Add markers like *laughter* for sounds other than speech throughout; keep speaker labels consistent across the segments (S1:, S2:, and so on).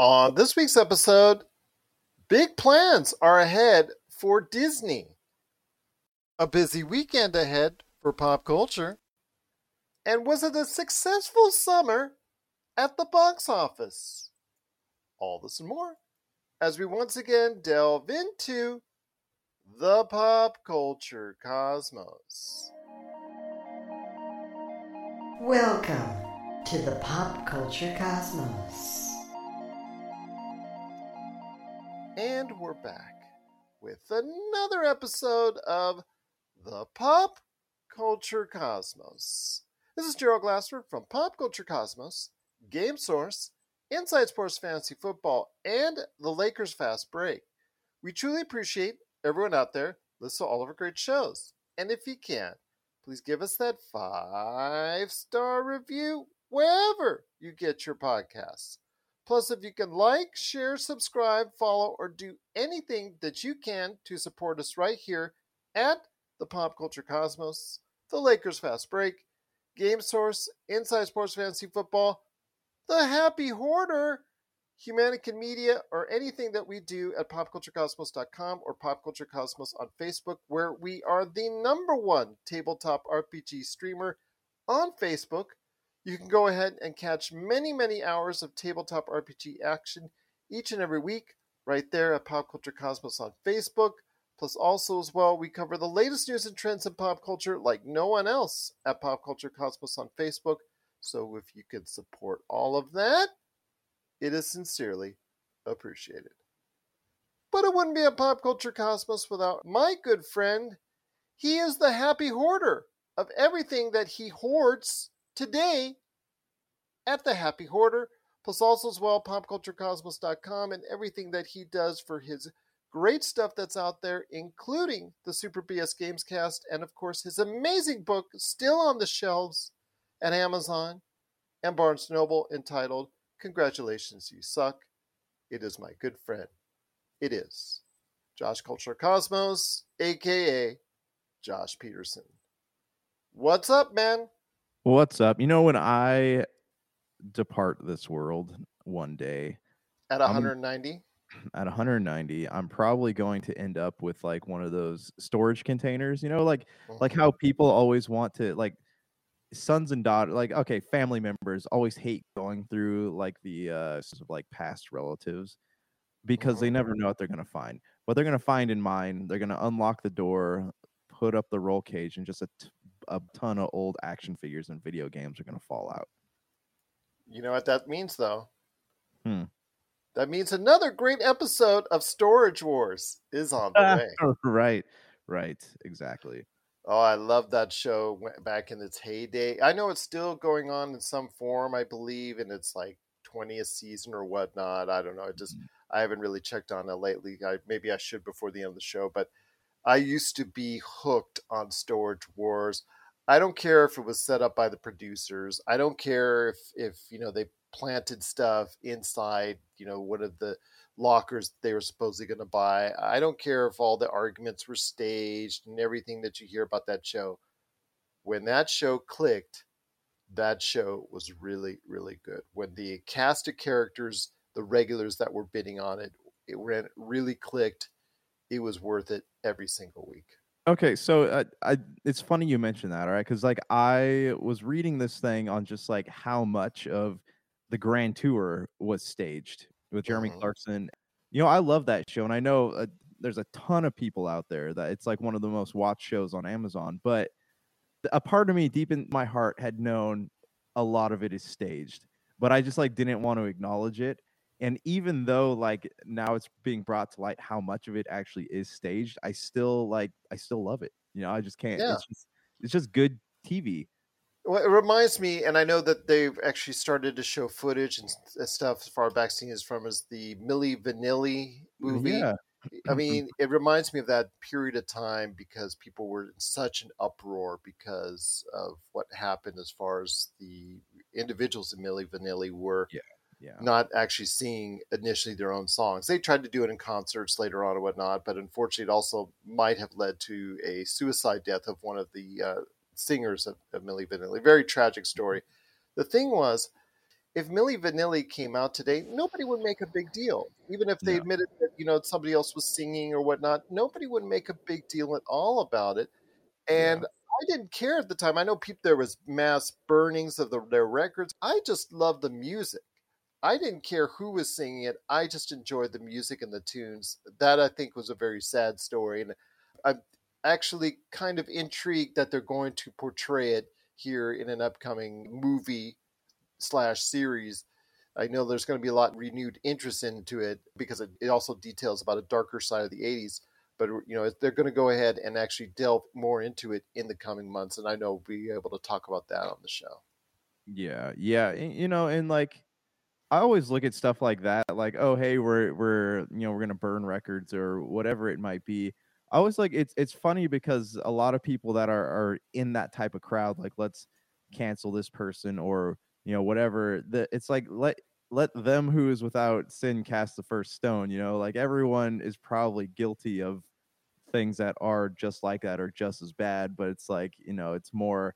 S1: On this week's episode, big plans are ahead for Disney. A busy weekend ahead for pop culture. And was it a successful summer at the box office? All this and more as we once again delve into the pop culture cosmos.
S2: Welcome to the pop culture cosmos.
S1: And we're back with another episode of the Pop Culture Cosmos. This is Gerald Glassford from Pop Culture Cosmos, Game Source, Inside Sports Fantasy Football, and the Lakers Fast Break. We truly appreciate everyone out there listen to all of our great shows. And if you can, please give us that five star review wherever you get your podcasts. Plus, if you can like, share, subscribe, follow, or do anything that you can to support us right here at the Pop Culture Cosmos, the Lakers Fast Break, Game Source, Inside Sports Fantasy Football, the Happy Hoarder, Humanican Media, or anything that we do at popculturecosmos.com or popculturecosmos on Facebook, where we are the number one tabletop RPG streamer on Facebook. You can go ahead and catch many, many hours of tabletop RPG action each and every week right there at Pop Culture Cosmos on Facebook. Plus, also as well, we cover the latest news and trends in pop culture like no one else at Pop Culture Cosmos on Facebook. So if you could support all of that, it is sincerely appreciated. But it wouldn't be a Pop Culture Cosmos without my good friend. He is the happy hoarder of everything that he hoards today at the Happy Hoarder, plus also as well popculturecosmos.com and everything that he does for his great stuff that's out there, including the Super BS Games Cast and of course his amazing book still on the shelves at Amazon and Barnes Noble entitled Congratulations You Suck. It is my good friend. It is Josh Culture Cosmos, aka Josh Pederson. What's up, man?
S3: What's up? You know, when I depart this world one day
S1: At
S3: I'm-
S1: 190? *clears throat*
S3: at 190, I'm probably going to end up with like one of those storage containers, you know, like like how people always want to like sons and daughters like okay, family members always hate going through like the uh sort of like past relatives because they
S1: Mhm.
S3: never know what they're going to find. What they're going to find in mine, they're going to unlock the door, put up the roll cage and just a, t- a ton of old action figures and video games are going to fall out.
S1: You know what that means, though?
S3: Hmm.
S1: That means another great episode of Storage Wars is on the way. *laughs*
S3: right, right, exactly.
S1: Oh, I love that show back in its heyday. I know it's still going on in some form, I believe, and it's like 20th season or whatnot. I don't know. I just I haven't really checked on it lately. I, maybe I should before the end of the show, but I used to be hooked on Storage Wars. I don't care if it was set up by the producers. I don't care if if you know they planted stuff inside you know one of the lockers they were supposedly going to buy. I don't care if all the arguments were staged and everything that you hear about that show. When that show clicked, that show was really, really good. When the cast of characters, the regulars that were bidding on it, it ran, really clicked. It was worth it every single week.
S3: Okay, so uh, I it's funny you mentioned that, all right? Because like I was reading this thing on just like how much of the Grand Tour was staged with Jeremy
S1: Mhm.
S3: Clarkson. You know, I love that show, and I know uh, there's a ton of people out there that it's like one of the most watched shows on Amazon. But a part of me, deep in my heart, had known a lot of it is staged, but I just like didn't want to acknowledge it. And even though like now it's being brought to light how much of it actually is staged, I still like I still love it. You know, I just can't.
S1: Yeah.
S3: It's just it's just good TV.
S1: Well, it reminds me, and I know that they've actually started to show footage and stuff as far back seen as from as the Milli Vanilli oh, movie.
S3: Yeah.
S1: I *laughs* mean, it reminds me of that period of time because people were in such an uproar because of what happened as far as the individuals in Milli Vanilli were
S3: Yeah.
S1: Not actually seeing initially their own songs. They tried to do it in concerts later on and whatnot, but unfortunately, it also might have led to a suicide death of one of the uh, singers of, of Milli Vanilli. Very tragic story. The thing was, if Milli Vanilli came out today, nobody would make a big deal. Even if they
S3: Yeah.
S1: admitted that you know somebody else was singing or whatnot, nobody would make a big deal at all about it. And I didn't care at the time. I know people there was mass burnings of the, their records. I just loved the music. I didn't care who was singing it. I just enjoyed the music and the tunes. That I think was a very sad story, and I'm actually kind of intrigued that they're going to portray it here in an upcoming movie slash series. I know there's going to be a lot renewed interest into it because it, it also details about a darker side of the 80s. But you know they're going to go ahead and actually delve more into it in the coming months, and I know we'll be able to talk about that on the show.
S3: Yeah, yeah, you know, and like I always look at stuff like that, like, oh, hey, we're we're you know we're gonna burn records or whatever it might be. I always like it's it's funny because a lot of people that are are in that type of crowd, like let's cancel this person or you know whatever. The it's like let let them who is without sin cast the first stone. You know, like everyone is probably guilty of things that are just like that or just as bad, but it's like you know it's more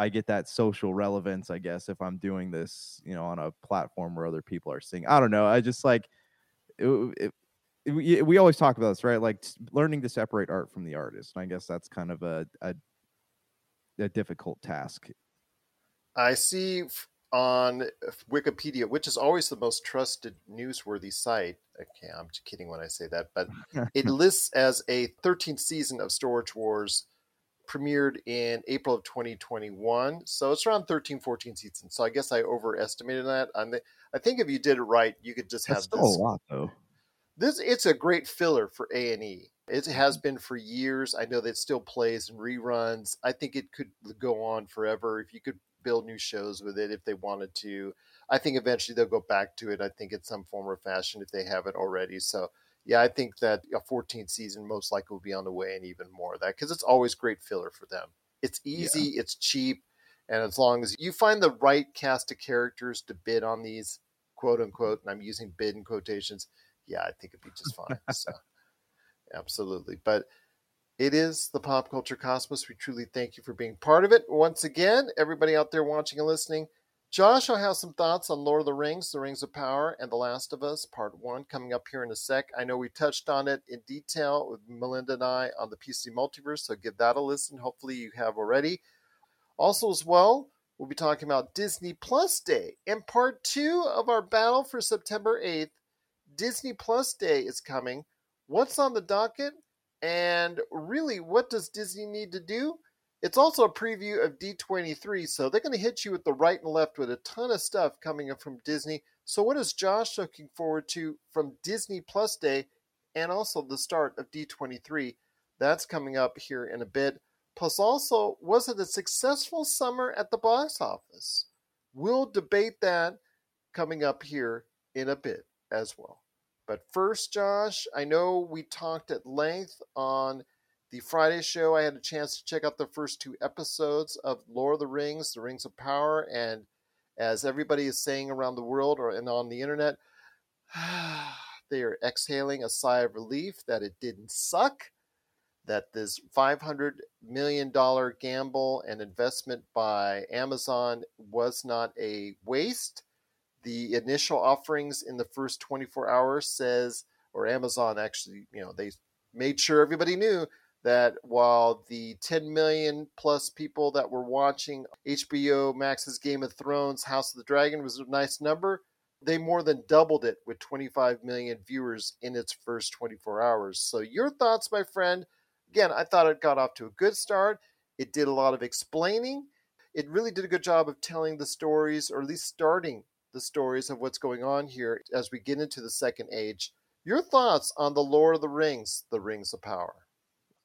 S3: I get that social relevance, I guess, if I'm doing this, you know, on a platform where other people are seeing. I don't know. I just like it, it, it- we, always talk about this, right? Like learning to separate art from the artist. And I guess that's kind of a a, a difficult task.
S1: I see on Wikipedia, which is always the most trusted newsworthy site. Okay, I'm kidding when I say that, but *laughs* it lists as a 13th season of Storage Wars premiered in April of 2021. So it's around 13, 14 seasons. So I guess I overestimated that. I'm the, I think if you did it right, you could just have
S3: That's
S1: this.
S3: a lot, though.
S1: This it's a great filler for A and E. It has mm-hmm. been for years. I know that it still plays and reruns. I think it could go on forever if you could build new shows with it if they wanted to. I think eventually they'll go back to it. I think in some form or fashion if they haven't already. So yeah, I think that a 14th season most likely will be on the way and even more of that because it's always great filler for them. It's easy, it's cheap, and as long as you find the right cast of characters to bid on these quote unquote, and I'm using bid in quotations, yeah, I think it'd be just fine. *laughs* so absolutely. But it is the pop culture cosmos. We truly thank you for being part of it. Once again, everybody out there watching and listening, Josh, I have some thoughts on Lord of the Rings, The Rings of Power, and The Last of Us, Part 1, coming up here in a sec. I know we touched on it in detail with Melinda and I on the PC Multiverse, so give that a listen. Hopefully, you have already. Also, as well, we'll be talking about Disney Plus Day. And part two of our battle for September 8th, Disney Plus Day is coming. What's on the docket? And really, what does Disney need to do? It's also a preview of D23, so they're going to hit you with the right and left with a ton of stuff coming up from Disney. So, what is Josh looking forward to from Disney Plus Day and also the start of D23? That's coming up here in a bit. Plus, also, was it a successful summer at the box office? We'll debate that coming up here in a bit as well. But first, Josh, I know we talked at length on the Friday show. I had a chance to check out the first two episodes of Lord of the Rings, The Rings of Power, and as everybody is saying around the world or and on the internet, *sighs* they are exhaling a sigh of relief that it didn't suck, that this $500 million gamble and investment by Amazon was not a waste. The initial offerings in the first 24 hours says, or Amazon actually, you know, they made sure everybody knew that while the 10 million plus people that were watching HBO Max's Game of Thrones House of the Dragon was a nice number, they more than doubled it with 25 million viewers in its first 24 hours. So, your thoughts, my friend? Again, I thought it got off to a good start. It did a lot of explaining. It really did a good job of telling the stories, or at least starting the stories of what's going on here as we get into the second age. Your thoughts on the Lord of the Rings, the Rings of Power?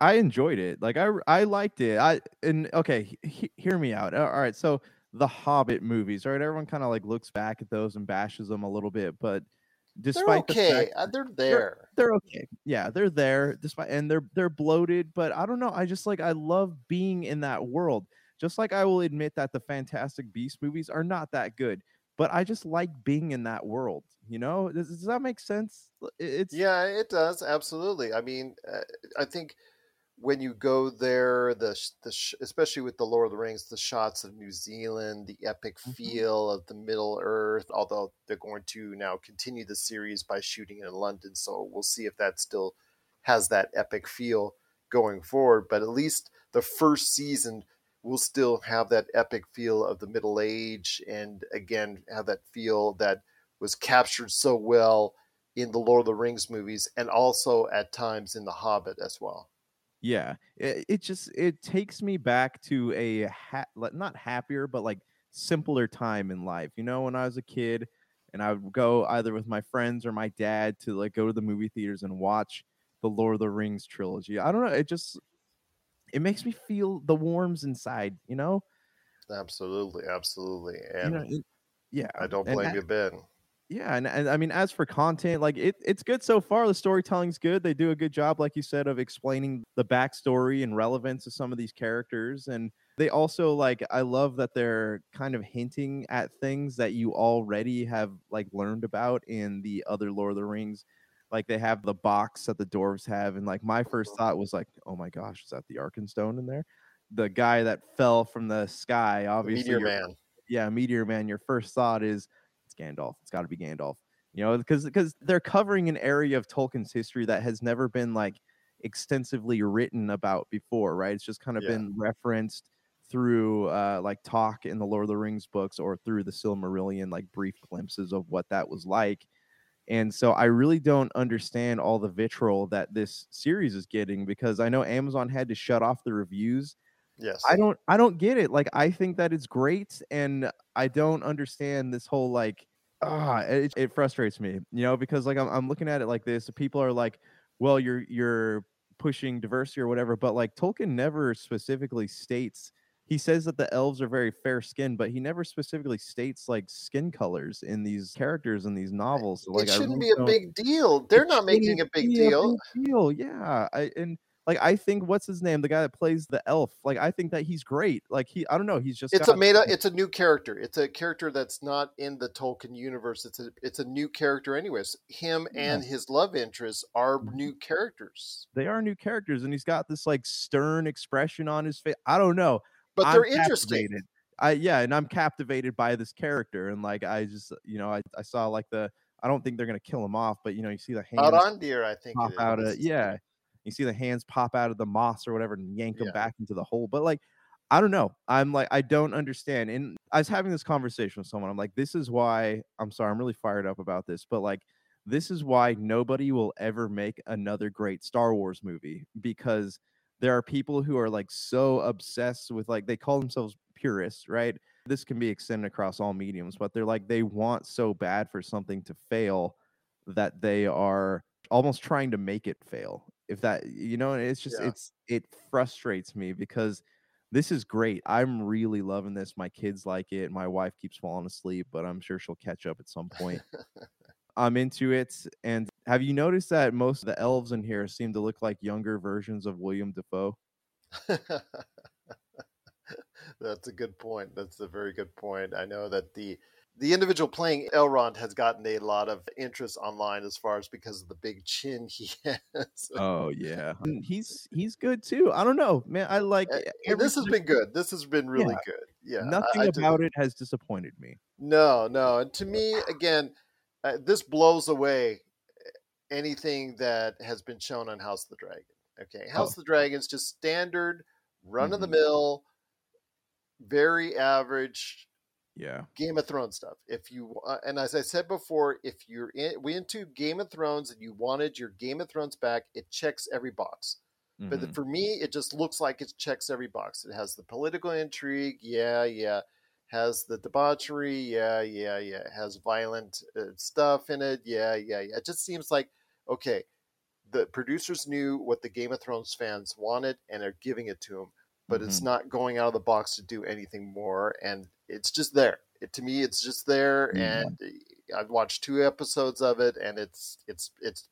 S3: I enjoyed it. Like I I liked it. I and okay, he, hear me out. All right, so the Hobbit movies, right? Everyone kind of like looks back at those and bashes them a little bit, but
S1: They're
S3: despite the
S1: okay.
S3: fact
S1: Uh, They're there.
S3: they're okay. Yeah, they're there despite and they're they're bloated, but I don't know. I just like I love being in that world. Just like I will admit that the Fantastic Beast movies are not that good, but I just like being in that world. You know, does, does that make sense? It's
S1: Yeah, it does absolutely. I mean, uh, I think when you go there, the the especially with the Lord of the Rings, the shots of New Zealand, the epic mm-hmm. feel of the Middle Earth. Although they're going to now continue the series by shooting in London, so we'll see if that still has that epic feel going forward. But at least the first season will still have that epic feel of the Middle Age, and again have that feel that was captured so well in the Lord of the Rings movies, and also at times in the Hobbit as well.
S3: Yeah, it, it just it takes me back to a ha- not happier, but like simpler time in life. You know, when I was a kid, and I would go either with my friends or my dad to like go to the movie theaters and watch the Lord of the Rings trilogy. I don't know, it just it makes me feel the warms inside. You know.
S1: Absolutely, absolutely, and you know, it,
S3: yeah,
S1: I don't blame you, Ben.
S3: Yeah, and, and I mean, as for content, like it, it's good so far. The storytelling's good. They do a good job, like you said, of explaining the backstory and relevance of some of these characters. And they also like, I love that they're kind of hinting at things that you already have like learned about in the other Lord of the Rings. Like they have the box that the dwarves have, and like my first uh-huh. thought was like, oh my gosh, is that the Arkenstone in there? The guy that fell from the sky, obviously.
S1: Meteor Man.
S3: Yeah, Meteor Man. Your first thought is Gandalf. It's got to be Gandalf. You know, because because they're covering an area of Tolkien's history that has never been like extensively written about before, right? It's just kind of yeah. been referenced through uh, like talk in the Lord of the Rings books or through the Silmarillion, like brief glimpses of what that was like. And so I really don't understand all the vitriol that this series is getting because I know Amazon had to shut off the reviews.
S1: Yes.
S3: I don't I don't get it. Like I think that it's great and I don't understand this whole like ah it, it frustrates me, you know, because like I'm I'm looking at it like this. People are like, well, you're you're pushing diversity or whatever, but like Tolkien never specifically states he says that the elves are very fair skinned, but he never specifically states like skin colors in these characters in these novels. So, like,
S1: it shouldn't really be a big deal. They're not making a big deal.
S3: A big deal. Yeah. I, and like I think what's his name, the guy that plays the elf. Like I think that he's great. Like he, I don't know, he's just
S1: it's got, a made up. It's a new character. It's a character that's not in the Tolkien universe. It's a it's a new character, anyways. Him yeah. and his love interest are mm-hmm. new characters.
S3: They are new characters, and he's got this like stern expression on his face. I don't know,
S1: but they're I'm interesting.
S3: I yeah, and I'm captivated by this character, and like I just you know I I saw like the I don't think they're gonna kill him off, but you know you see the hands
S1: Arondir, I think
S3: pop out of yeah you see the hands pop out of the moss or whatever and yank them yeah. back into the hole. But like, I don't know. I'm like, I don't understand. And I was having this conversation with someone. I'm like, this is why I'm sorry, I'm really fired up about this, but like, this is why nobody will ever make another great Star Wars movie because there are people who are like so obsessed with like they call themselves purists, right? This can be extended across all mediums, but they're like they want so bad for something to fail that they are almost trying to make it fail if that you know it's just yeah. it's it frustrates me because this is great i'm really loving this my kids like it my wife keeps falling asleep but i'm sure she'll catch up at some point *laughs* i'm into it and have you noticed that most of the elves in here seem to look like younger versions of willem dafoe *laughs*
S1: that's a good point that's a very good point i know that the the individual playing Elrond has gotten a lot of interest online as far as because of the big chin *laughs* he has.
S3: oh yeah, he's he's good too. I don't know, man. I like.
S1: this has been good. This has been really yeah. good. Yeah,
S3: nothing I, I about it has disappointed me.
S1: No, no, and to me, again, uh, this blows away anything that has been shown on House of the Dragon. Okay, House oh. of the Dragons just standard, run of the mm-hmm. mill, very average
S3: yeah.
S1: Game of thrones stuff if you uh, and as i said before if you're in, we into game of thrones and you wanted your game of thrones back it checks every box. Mm-hmm. but for me it just looks like it checks every box. It has the political intrigue yeah yeah. Has the debauchery yeah yeah yeah. It has violent uh, stuff in it yeah yeah yeah. It just seems like okay the producers knew what the game of thrones fans wanted and are giving it to them but mm-hmm. it's not going out of the box to do anything more and it's just there it, to me it's just there mm-hmm. and i've watched two episodes of it and it's it's it's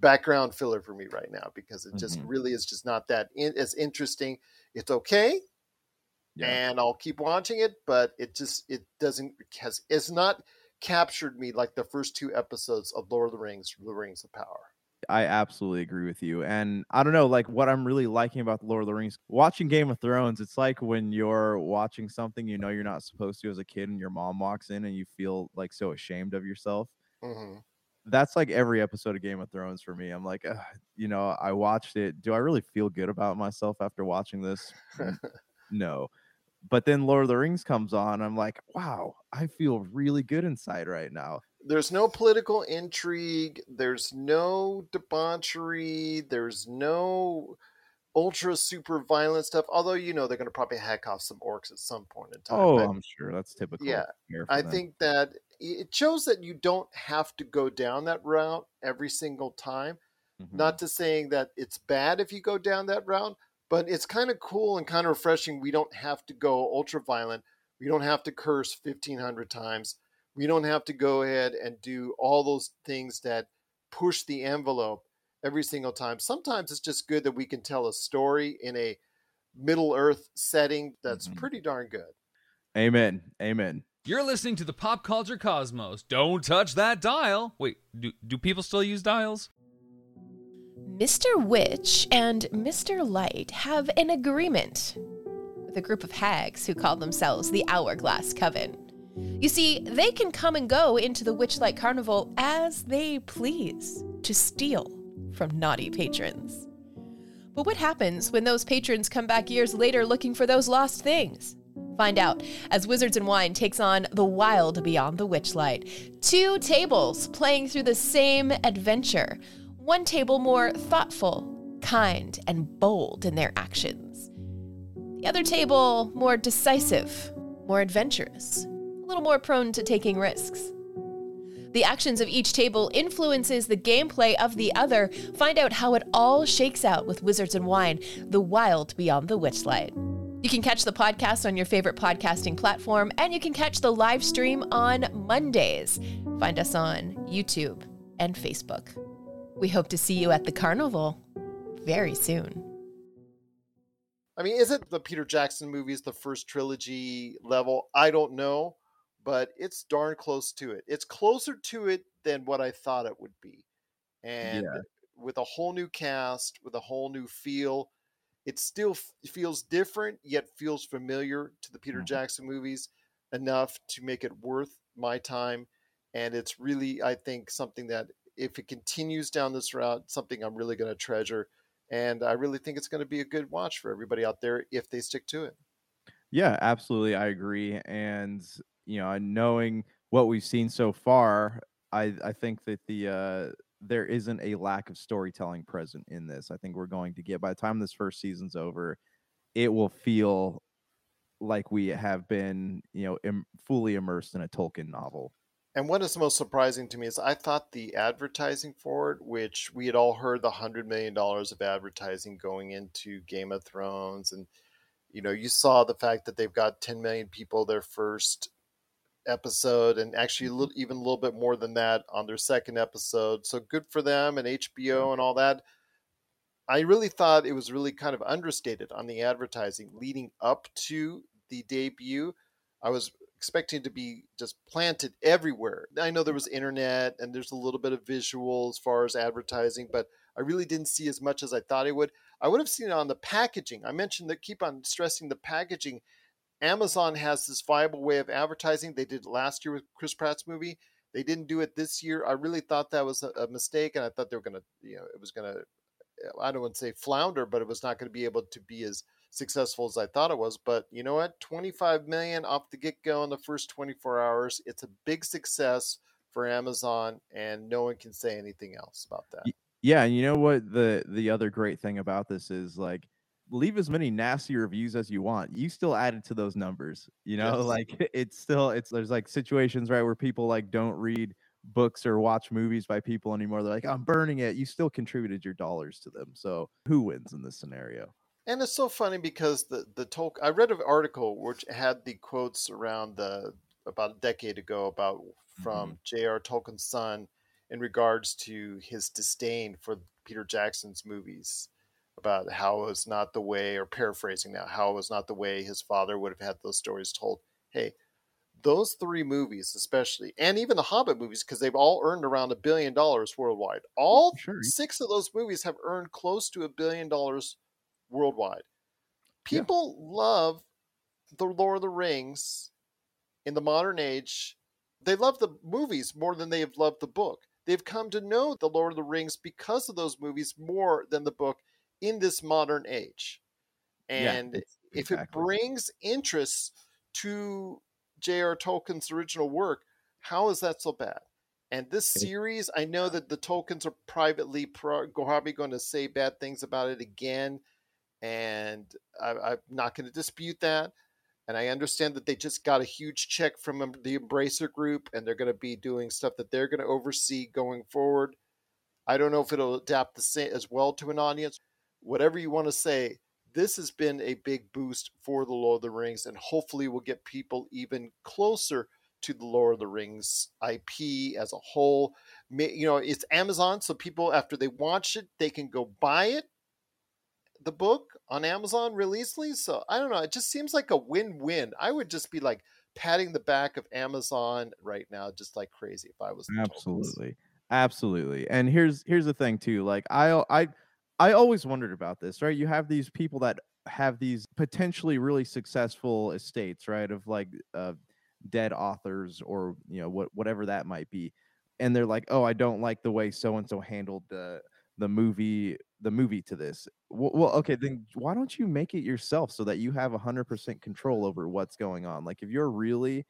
S1: background filler for me right now because it just mm-hmm. really is just not that in, as interesting it's okay yeah. and i'll keep watching it but it just it doesn't has it's not captured me like the first two episodes of lord of the rings the rings of power
S3: I absolutely agree with you. And I don't know, like what I'm really liking about the Lord of the Rings, watching Game of Thrones, it's like when you're watching something you know you're not supposed to as a kid and your mom walks in and you feel like so ashamed of yourself.
S1: hmm
S3: That's like every episode of Game of Thrones for me. I'm like, you know, I watched it. Do I really feel good about myself after watching this? *laughs* No. But then Lord of the Rings comes on. I'm like, wow, I feel really good inside right now.
S1: There's no political intrigue. There's no debauchery. There's no ultra super violent stuff. Although you know they're going to probably hack off some orcs at some point in time.
S3: Oh,
S1: but
S3: I'm sure that's typical.
S1: yeah, I
S3: them.
S1: think that it shows that you don't have to go down that route every single time.
S3: Mhm.
S1: Not to saying that it's bad if you go down that route, but it's kind of cool and kind of refreshing. We don't have to go ultra violent. We don't have to curse 1500 times. We don't have to go ahead and do all those things that push the envelope every single time. Sometimes it's just good that we can tell a story in a Middle Earth setting that's
S3: Mhm.
S1: pretty darn good.
S3: Amen. Amen.
S4: You're listening to the Pop Culture Cosmos. Don't touch that dial. Wait, do, do people still use dials?
S5: Mr. Witch and Mr. Light have an agreement with a group of hags who call themselves the Hourglass Coven. You see, they can come and go into the Witchlight Carnival as they please to steal from naughty patrons. But what happens when those patrons come back years later looking for those lost things? Find out as Wizards and Wine takes on The Wild Beyond the Witchlight. Two tables playing through the same adventure. One table more thoughtful, kind, and bold in their actions. The other table more decisive, more adventurous, a little more prone to taking risks. The actions of each table influences the gameplay of the other. Find out how it all shakes out with Wizards and Wine, The Wild Beyond the Witchlight. You can catch the podcast on your favorite podcasting platform, and you can catch the live stream on Mondays. Find us on YouTube and Facebook. We hope to see you at the carnival very soon.
S1: I mean, is it the Peter Jackson movies, the first trilogy level? I don't know, but it's darn close to it. It's closer to it than what I thought it would be. And
S3: Yeah.
S1: with a whole new cast, with a whole new feel, it still f- feels different, yet feels familiar to the Peter
S3: Mhm.
S1: Jackson movies enough to make it worth my time. And it's really, I think, something that if it continues down this route, something I'm really going to treasure and I really think it's going to be a good watch for everybody out there if they stick to it.
S3: Yeah, absolutely. I agree. And, you know, knowing what we've seen so far, I, I think that the uh, there isn't a lack of storytelling present in this. I think we're going to get by the time this first season's over, it will feel like we have been, you know, Im- fully immersed in a Tolkien novel.
S1: And what is most surprising to me is I thought the advertising for it, which we had all heard the hundred million dollars of advertising going into Game of Thrones, and you know, you saw the fact that they've got 10 million people their first episode, and actually a mm-hmm. little, even a little bit more than that on their second episode. So good for them and HBO and all that. I really thought it was really kind of understated on the advertising leading up to the debut. I was expecting to be just planted everywhere. I know there mm-hmm. was internet and there's a little bit of visual as far as advertising, but I really didn't see as much as I thought I would. I would have seen it on the packaging. I mentioned that keep on stressing the packaging. Amazon has this viable way of advertising. They did it last year with Chris Pratt's movie. They didn't do it this year. I really thought that was a, a mistake, and I thought they were going to, you know, it was going to, I don't want to say flounder, but it was not going to be able to be as successful as I thought it was. But you know what? 25 million off the get go in the first 24 hours. It's a big success for Amazon, and no one can say anything else about that.
S3: Yeah, and you know what the the other great thing about this is like leave as many nasty reviews as you want. You still added to those numbers. You know, *laughs*
S1: Yes.
S3: like it's still it's there's like situations right where people like don't read books or watch movies by people anymore. They're like, I'm burning it. You still contributed your dollars to them. So who wins in this scenario?
S1: And it's so funny because the the Tolkien. I read an article which had the quotes around the about a decade ago about from mm-hmm. J.R. Tolkien's son in regards to his disdain for Peter Jackson's movies about how it was not the way, or paraphrasing now, how it was not the way his father would have had those stories told. Hey, those three movies, especially, and even the Hobbit movies, because they've all earned around a billion dollars worldwide. All
S3: Sure.
S1: six of those movies have earned close to a billion dollars worldwide. People love the Lord of the Rings in the modern age. They love the movies more than they have loved the book. They've come to know the Lord of the Rings because of those movies more than the book in this modern age.
S3: Yeah,
S1: And
S3: it's-
S1: if
S3: exactly.
S1: it brings interest to J.R. Tolkien's original work, how is that so bad? And this series, I know that the Tolkiens are privately pro- probably going to say bad things about it again, and I, I'm not going to dispute that. And I understand that they just got a huge check from the Embracer Group, and they're going to be doing stuff that they're going to oversee going forward. I don't know if it'll adapt the same as well to an audience. Whatever you want to say, this has been a big boost for the Lord of the Rings, and hopefully will get people even closer to the Lord of the Rings IP as a whole. You know, it's Amazon, so people after they watch it, they can go buy it, the book on Amazon real easily. So I don't know. It just seems like a win-win. I would just be like patting the back of Amazon right now, just like crazy if I was
S3: absolutely absolutely and here's here's the thing too like i i i always wondered about this right? You have these people that have these potentially really successful estates right of like uh dead authors or you know what whatever that might be and they're like oh i don't like the way so and so handled the the movie the movie to this. Well, well okay then why don't you make it yourself so that you have 100% control over what's going on? Like if you're really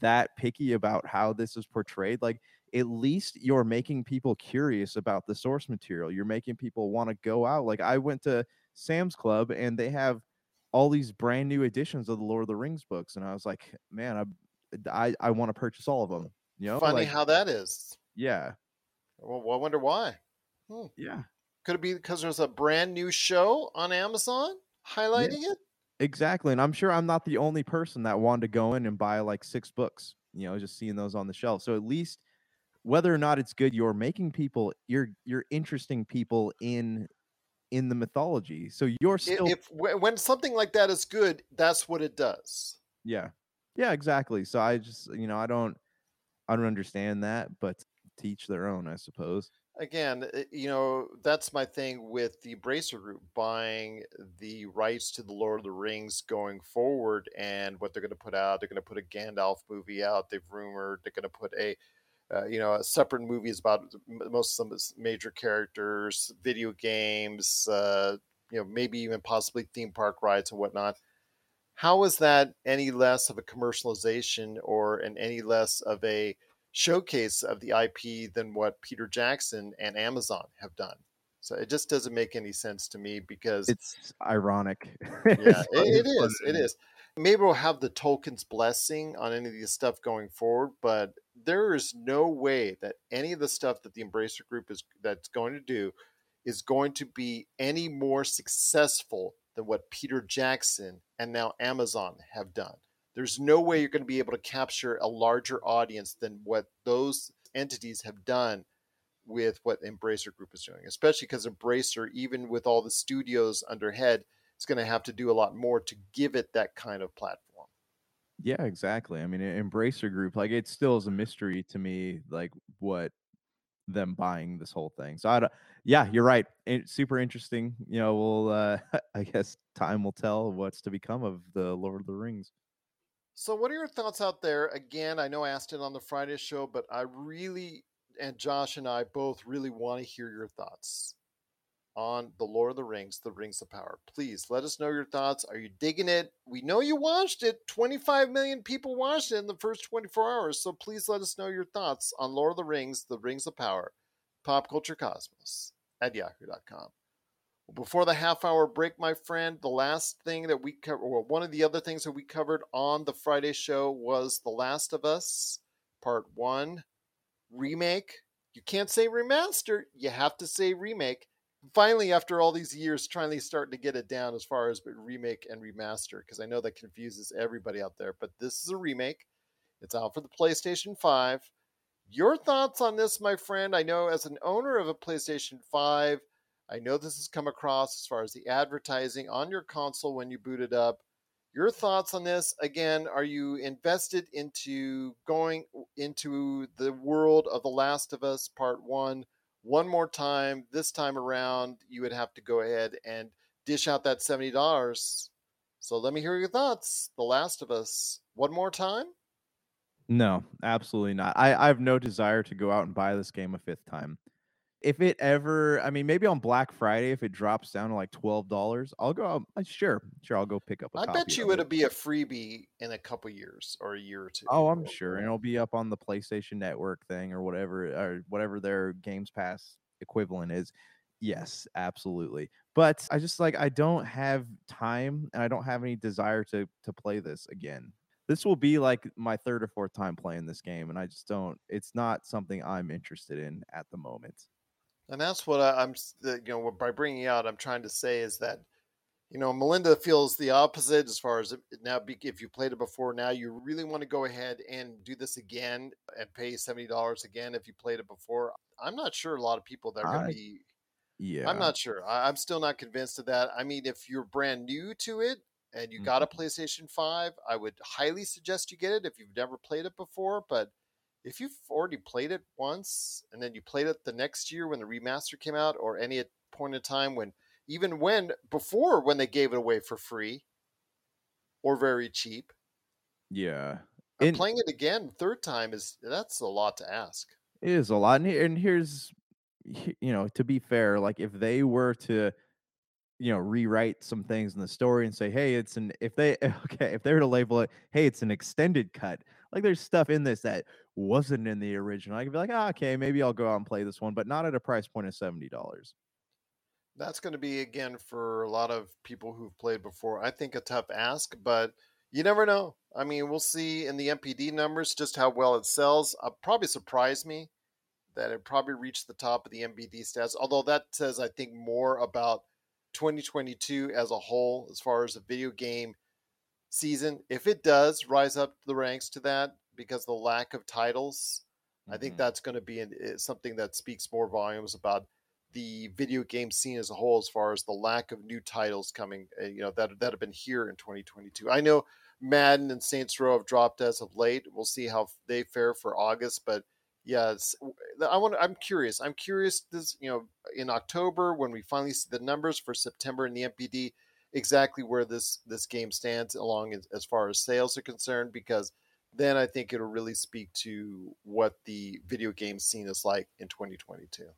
S3: that picky about how this is portrayed like at least you're making people curious about the source material you're making people want to go out like i went to sam's club and they have all these brand new editions of the lord of the rings books and i was like man i i, I want to purchase all of them you know
S1: Funny
S3: like,
S1: how that is.
S3: yeah
S1: Well, I wonder why. Hmm.
S3: yeah
S1: Could it be because there's a brand new show on Amazon highlighting it?
S3: Exactly. And I'm sure I'm not the only person that wanted to go in and buy like six books, you know, just seeing those on the shelf. So at least whether or not it's good, you're making people you're you're interesting people in in the mythology. So you're still
S1: If wh- when something like that is good, that's what it does.
S3: Yeah. Yeah, exactly. So I just you know, I don't I don't understand that, but teach their own, I suppose.
S1: again, uh, you know, that's my thing with the Embracer Group buying the rights to the Lord of the Rings going forward and what they're going to put out. They're going to put a Gandalf movie out. They've rumored they're going to put a, uh, you know, a separate movies about most of the major characters, video games, uh, you know, maybe even possibly theme park rides and whatnot. How is that any less of a commercialization or an any less of a showcase of the IP than what Peter Jackson and Amazon have done. So it just doesn't make any sense to me because
S3: It's ironic. *laughs*
S1: yeah,
S3: It's
S1: it, it is. It is. Maybe we'll have the Tolkien's blessing on any of this stuff going forward, but there is no way that any of the stuff that the Embracer Group is that's going to do is going to be any more successful than what Peter Jackson and now Amazon have done. There's no way you're going to be able to capture a larger audience than what those entities have done with what Embracer Group is doing, especially because Embracer, even with all the studios under head, is going to have to do a lot more to give it that kind of platform.
S3: Yeah, exactly. I mean, Embracer Group, like it still is a mystery to me, like what them buying this whole thing. So I don't, yeah, you're right. It's super interesting. You know, we'll, uh, *laughs* I guess time will tell what's to become of the Lord of the Rings.
S1: So, what are your thoughts out there? Again, I know I asked it on the Friday show, but I really, and Josh and I both really want to hear your thoughts on The Lord of the Rings, The Rings of Power. Please let us know your thoughts. Are you digging it? We know you watched it. 25 million people watched it in the first 24 hours. So, please let us know your thoughts on Lord of the Rings, The Rings of Power, Pop Culture Cosmos at yahoo.com. Before the half hour break, my friend, the last thing that we covered, one of the other things that we covered on the Friday show was The Last of Us Part 1 remake. You can't say remaster, you have to say remake. Finally, after all these years, finally starting to get it down as far as but remake and remaster, because I know that confuses everybody out there. But this is a remake. It's out for the PlayStation 5. Your thoughts on this, my friend? I know as an owner of a PlayStation 5, I know this has come across as far as the advertising on your console when you boot it up. Your thoughts on this? Again, are you invested into going into the world of The Last of Us Part 1 one more time? This time around, you would have to go ahead and dish out that $70. So let me hear your thoughts. The Last of Us, one more time?
S3: No, absolutely not. I, I have no desire to go out and buy this game a fifth time. If it ever, I mean, maybe on Black Friday, if it drops down to like twelve dollars, I'll go. uh, Sure, sure, I'll go pick up. a
S1: I bet you
S3: it.
S1: it'll be a freebie in a couple years or a year or two.
S3: Oh, I'm sure, and it'll be up on the PlayStation Network thing or whatever, or whatever their Games Pass equivalent is. Yes, absolutely. But I just like I don't have time, and I don't have any desire to to play this again. This will be like my third or fourth time playing this game, and I just don't. It's not something I'm interested in at the moment.
S1: And that's what I, I'm, you know, by bringing out, I'm trying to say is that, you know, Melinda feels the opposite as far as it- now, be- if you played it before, now you really want to go ahead and do this again and pay $70 again if you played it before. I'm not sure a lot of people that are going to be,
S3: Yeah,
S1: I'm not sure. I, I'm still not convinced of that. I mean, if you're brand new to it and you got a mm-hmm. PlayStation 5, I would highly suggest you get it if you've never played it before. But if you've already played it once and then you played it the next year when the remaster came out, or any point in time when, even when, before when they gave it away for free or very cheap,
S3: Yeah,
S1: and
S3: And-
S1: playing it again third time is that's a lot to ask.
S3: It is a lot, and, and here's, you know, to be fair, like if they were to, you know, rewrite some things in the story and say, hey, it's an if they *laughs* okay, if they were to label it, hey, it's an extended cut, like there's stuff in this that wasn't in the original, I could be like, ah, okay, maybe I'll go out and play this one, but not at a price point of seventy dollars.
S1: that's going to be again for a lot of people who've played before. I think a tough ask, but you never know. I mean, we'll see in the NPD numbers just how well it sells. Uh, probably surprise me that it probably reached the top of the NPD stats. Although that says I think more about 2022 as a whole as far as a video game season. If it does rise up the ranks to that because the lack of titles, I think
S3: Mhm.
S1: that's going to be an, eh, something that speaks more volumes about the video game scene as a whole, as far as the lack of new titles coming, uh, you know, that that have been here in 2022. I know Madden and Saints Row have dropped as of late. We'll see how they fare for August, but yeah, it's, I want. I'm curious. I'm curious. This, you know, in October when we finally see the numbers for September in the NPD, exactly where this this game stands along as, as far as sales are concerned, because then I think it'll really speak to what the video game scene is like in 2022.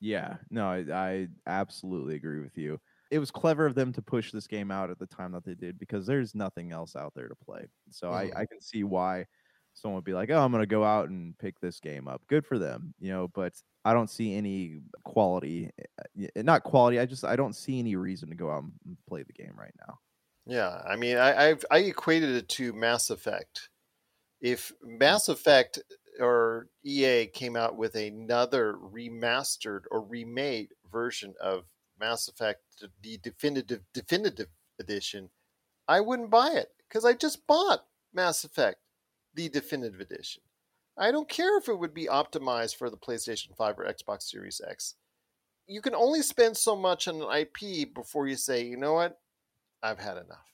S3: Yeah, no, I, I absolutely agree with you. It was clever of them to push this game out at the time that they did because there's nothing else out there to play. So
S1: Mhm.
S3: I, I can see why someone would be like, oh, I'm going to go out and pick this game up. Good for them, you know, but I don't see any quality, uh, not quality. I just, I don't see any reason to go out and play the game right now.
S1: Yeah, I mean, I I've, I equated it to Mass Effect. If Mass Effect or EA came out with another remastered or remade version of Mass Effect, the definitive definitive edition, I wouldn't buy it because I just bought Mass Effect, the definitive edition. I don't care if it would be optimized for the PlayStation 5 or Xbox Series X. You can only spend so much on an IP before you say, you know what, I've had enough.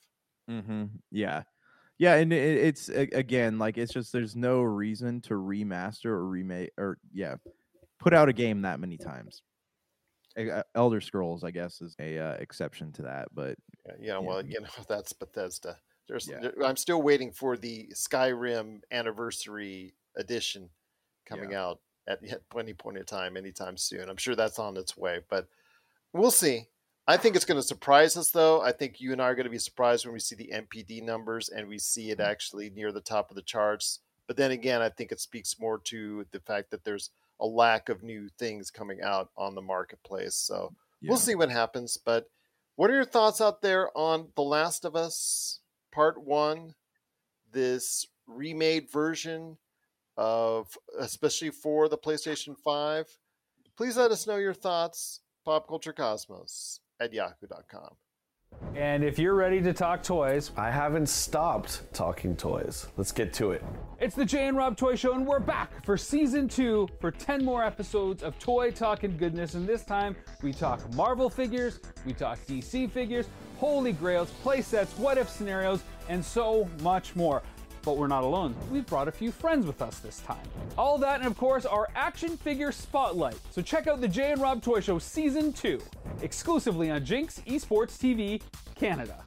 S3: Mm-hmm. Yeah. Yeah, and it, it's again like it's just there's no reason to remaster or remake or yeah, put out a game that many times. Uh, Elder Scrolls, I guess, is a uh, exception to that, but
S1: Yeah,
S3: Yeah.
S1: well, you know, *laughs* that's Bethesda. There's,
S3: Yeah.
S1: there- I'm still waiting for the Skyrim anniversary edition coming out at, at any point in time, anytime soon. I'm sure that's on its way, but we'll see. I think it's going to surprise us, though. I think you and I are going to be surprised when we see the NPD numbers and we see it mm-hmm. actually near the top of the charts. But then again, I think it speaks more to the fact that there's a lack of new things coming out on the marketplace. So
S3: yeah.
S1: we'll see what happens. But what are your thoughts out there on The Last of Us Part One? This remade version of, especially for the PlayStation Five. Please let us know your thoughts. Pop Culture Cosmos at yahoo.com.
S6: And if you're ready to talk toys,
S7: I haven't stopped talking toys. Let's get to it.
S6: it's the Jay and Rob Toy Show, and we're back for season two for 10 more episodes of toy talk and goodness. And this time we talk Marvel figures, we talk DC figures, holy grails, play sets, what if scenarios, and so much more. But we're not alone. We've brought a few friends with us this time. All that and of course our action figure spotlight. So check out the Jay and Rob Toy Show Season 2, exclusively on Jinx Esports TV Canada.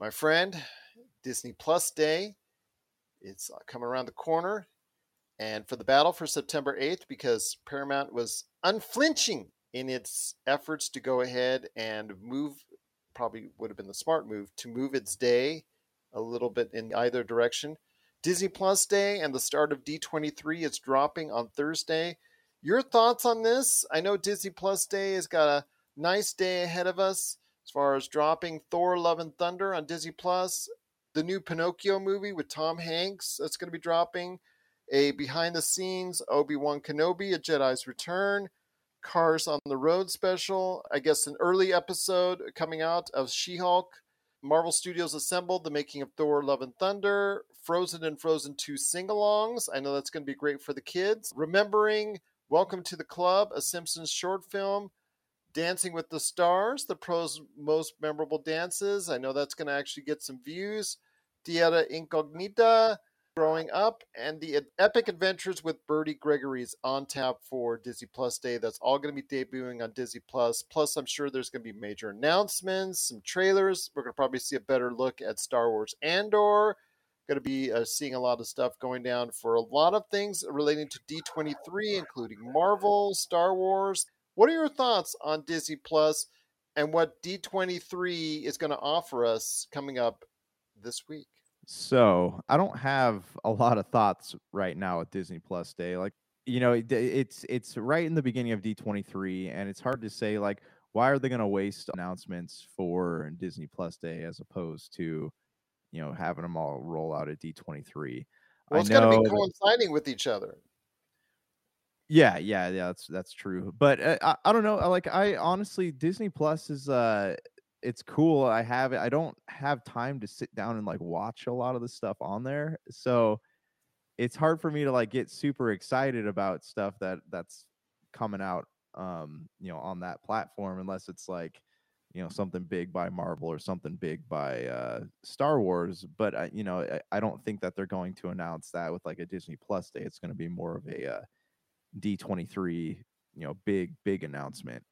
S1: My friend, Disney Plus Day, it's uh, coming around the corner. And for the battle for September 8th, because Paramount was unflinching in its efforts to go ahead and move, probably would have been the smart move, to move its day a little bit in either direction. Disney Plus Day and the start of D23 is dropping on Thursday. Your thoughts on this? I know Disney Plus Day has got a nice day ahead of us as far as dropping Thor Love and Thunder on Disney Plus, the new Pinocchio movie with Tom Hanks that's going to be dropping, a behind the scenes Obi-Wan Kenobi, a Jedi's Return, Cars on the Road special, I guess an early episode coming out of She-Hulk, Marvel Studios assembled the making of Thor Love and Thunder, Frozen and Frozen 2 sing alongs. I know that's going to be great for the kids. Remembering Welcome to the Club, a Simpsons short film. Dancing with the Stars, the pros most memorable dances. I know that's going to actually get some views. Tierra Incognita, Growing Up, and the Epic Adventures with Bertie Gregory's on tap for Disney Plus Day. That's all going to be debuting on Disney Plus. Plus, I'm sure there's going to be major announcements, some trailers. We're going to probably see a better look at Star Wars Andor. Going to be uh, seeing a lot of stuff going down for a lot of things relating to D23, including Marvel, Star Wars. What are your thoughts on Disney Plus and what D23 is going to offer us coming up this week?
S3: So I don't have a lot of thoughts right now at Disney Plus Day. Like, you know, it, it's it's right in the beginning of D23, and it's hard to say like why are they going to waste announcements for Disney Plus Day as opposed to, you know, having them all roll out at D23.
S1: Well, it's going to be coinciding with each other.
S3: Yeah, yeah, yeah. That's that's true. But uh, I, I don't know. Like I honestly, Disney Plus is uh it's cool. I have it. I don't have time to sit down and like watch a lot of the stuff on there. So it's hard for me to like get super excited about stuff that that's coming out um, you know, on that platform unless it's like, you know, something big by Marvel or something big by uh Star Wars, but I, you know, I, I don't think that they're going to announce that with like a Disney Plus day. It's going to be more of a uh, D23, you know, big big announcement.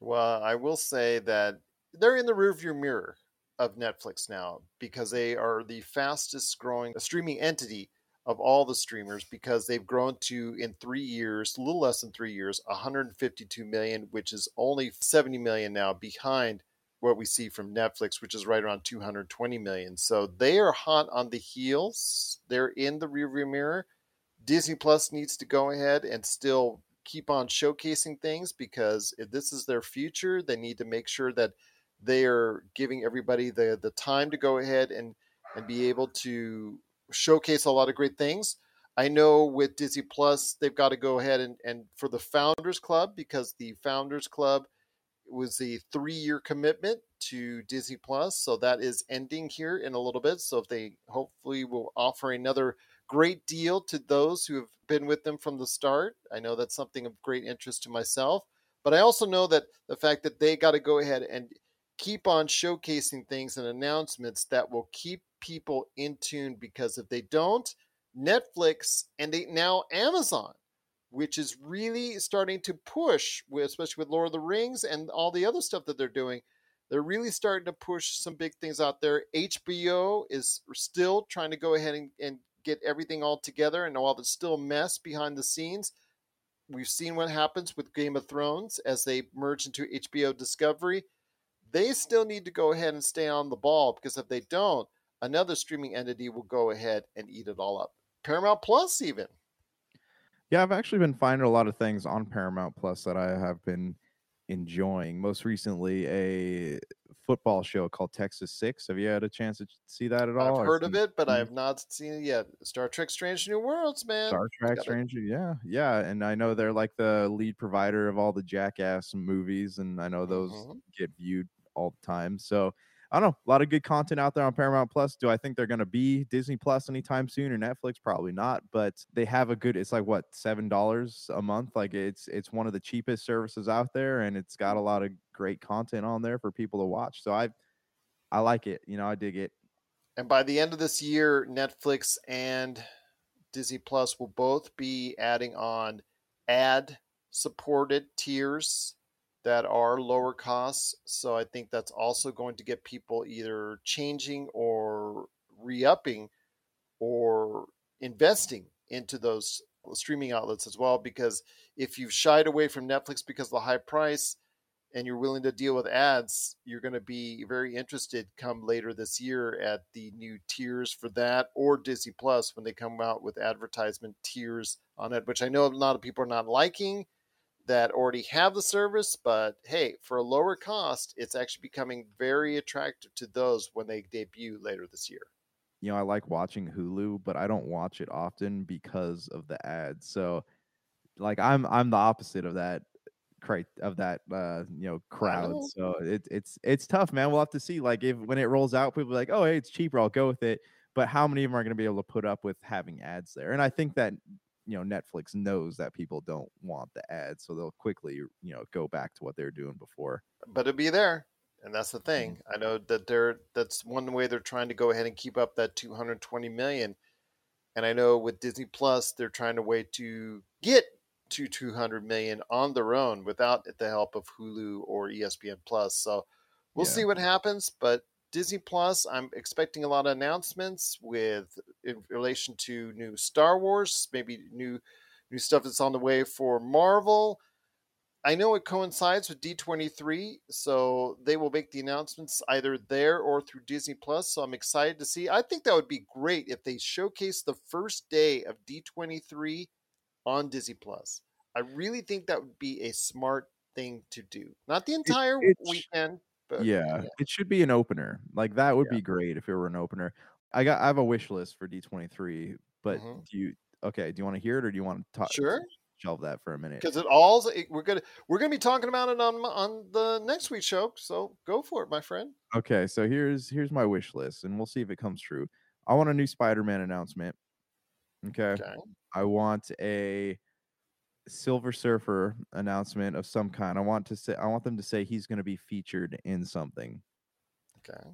S1: Well, I will say that they're in the rearview mirror of Netflix now because they are the fastest growing uh, streaming entity of all the streamers because they've grown to in three years, a little less than three years, 152 million, which is only 70 million now behind what we see from Netflix, which is right around 220 million. So they are hot on the heels. They're in the rearview mirror. Disney Plus needs to go ahead and still keep on showcasing things because if this is their future, they need to make sure that they are giving everybody the the time to go ahead and and be able to showcase a lot of great things. I know with Disney Plus, they've got to go ahead and, and for the Founders Club, because the Founders Club was a three year commitment to Disney Plus. So that is ending here in a little bit. So if they hopefully will offer another great deal to those who have been with them from the start, I know that's something of great interest to myself. But I also know that the fact that they got to go ahead and keep on showcasing things and announcements that will keep people in tune because if they don't, Netflix and they, now Amazon, which is really starting to push, especially with Lord of the Rings and all the other stuff that they're doing, they're really starting to push some big things out there. HBO is still trying to go ahead and, and get everything all together, and while there's still a mess behind the scenes, we've seen what happens with Game of Thrones as they merge into HBO Discovery they still need to go ahead and stay on the ball because if they don't, another streaming entity will go ahead and eat it all up. Paramount Plus, even.
S3: Yeah, I've actually been finding a lot of things on Paramount Plus that I have been enjoying. Most recently, a football show called Texas Six. Have you had a chance to see that at all?
S1: I've heard of it, but I have not seen it yet. Star Trek: Strange New Worlds, man.
S3: Star Trek: Strange, yeah, yeah. And I know they're like the lead provider of all the Jackass movies, and I know those mm-hmm. get viewed all the time. So I don't know, a lot of good content out there on Paramount Plus. Do I think they're going to be Disney Plus anytime soon or Netflix? Probably not, but they have a good. It's like what seven dollars a month. Like it's it's one of the cheapest services out there, and it's got a lot of great content on there for people to watch. So I I like it. You know, I dig it.
S1: And by the end of this year, Netflix and Disney Plus will both be adding on ad supported tiers that are lower costs. So I think that's also going to get people either changing or re upping or investing into those streaming outlets as well. Because if you've shied away from Netflix because of the high price, and you're willing to deal with ads, you're going to be very interested come later this year at the new tiers for that or Disney Plus when they come out with advertisement tiers on it, which I know a lot of people are not liking that already have the service, but hey, for a lower cost, it's actually becoming very attractive to those when they debut later this year.
S3: You know, I like watching Hulu, but I don't watch it often because of the ads. So like I'm I'm the opposite of that of that uh you know crowd so it, it's it's tough man we'll have to see like if when it rolls out people are like oh hey it's cheaper i'll go with it but how many of them are going to be able to put up with having ads there and i think that you know netflix knows that people don't want the ads so they'll quickly you know go back to what they were doing before
S1: But it'll be there. And that's the mm-hmm. thing. I know that they're that's one way they're trying to go ahead and keep up that 220 million. And I know with Disney Plus, they're trying to wait to get to 200 million on their own without the help of Hulu or ESPN Plus. So we'll
S3: Yeah.
S1: see what happens. But Disney Plus, I'm expecting a lot of announcements with in relation to new Star Wars, maybe new new stuff that's on the way for Marvel. I know it coincides with D23, so they will make the announcements either there or through Disney Plus. So I'm excited to see. I think that would be great if they showcase the first day of D23 on Disney Plus. I really think that would be a smart thing to do. Not the entire
S3: it's-
S1: weekend, but
S3: yeah, it should be an opener like that would
S1: Yeah.
S3: be great if it were an opener i got i have a wish list for d23 but
S1: Mhm.
S3: do you okay do you want to hear it or do you want to talk
S1: Sure.
S3: shelve that for a minute
S1: because it all we're gonna we're gonna be talking about it on on the next week's show. So go for it, my friend.
S3: Okay, so here's here's my wish list, and we'll see if it comes true. I want a new Spider-Man announcement. Okay.
S1: Okay.
S3: I want a Silver Surfer announcement of some kind. I want to say I want them to say he's going to be featured in something.
S1: Okay.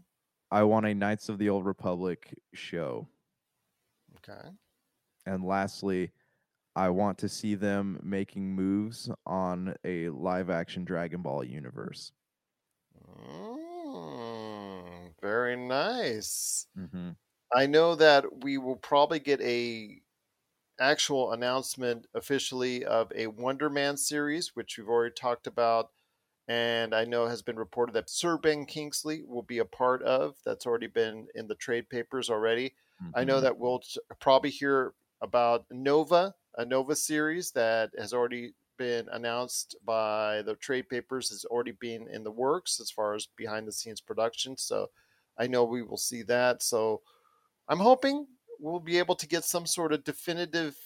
S3: I want a Knights of the Old Republic show.
S1: Okay.
S3: And lastly, I want to see them making moves on a live action Dragon Ball universe.
S1: Mm, very nice.
S3: Mm-hmm.
S1: I know that we will probably get a actual announcement officially of a Wonder Man series, which we've already talked about, and I know has been reported that Sir Ben Kingsley will be a part of. That's already been in the trade papers already. I know mm-hmm. that we'll probably hear about Nova, a Nova series that has already been announced by the trade papers, has already been in the works as far as behind the scenes production. So I know we will see that. So I'm hoping we'll be able to get some sort of definitive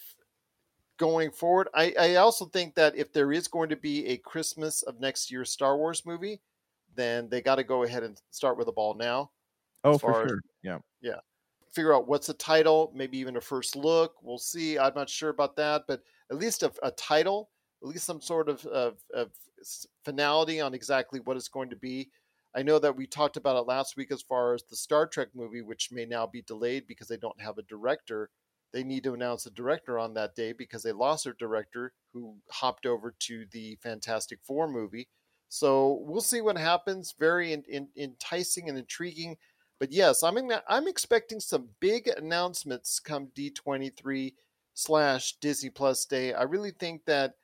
S1: going forward. I, I also think that if there is going to be a Christmas of next year Star Wars movie, then they got to go ahead and start with the ball now
S3: Oh,
S1: as
S3: for
S1: as-
S3: sure. Yeah. Yeah.
S1: Figure out what's the title, maybe even a first look. We'll see. I'm not sure about that, but at least a, a title, at least some sort of, of, of finality on exactly what it's going to be. I know that we talked about it last week as far as the Star Trek movie, which may now be delayed because they don't have a director. They need to announce a director on that day because they lost their director who hopped over to the Fantastic Four movie. So we'll see what happens. Very in, in, enticing and intriguing. But yes, I'm in, I'm expecting some big announcements come D23 slash Disney Plus Day. I really think that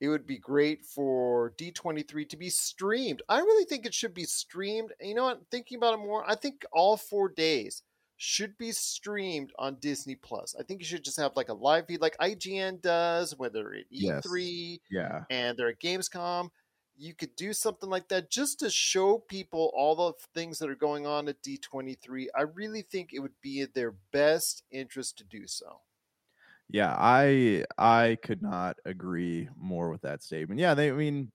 S1: it would be great for D23 to be streamed. I really think it should be streamed. You know what? Thinking about it more, I think all four days should be streamed on Disney Plus. I think you should just have like a live feed like IGN does, whether at
S3: Yes.
S1: E3
S3: Yeah.
S1: and they're at Gamescom. You could do something like that just to show people all the things that are going on at D23. I really think it would be in their best interest to do so.
S3: Yeah, I I could not agree more with that statement. Yeah, they I mean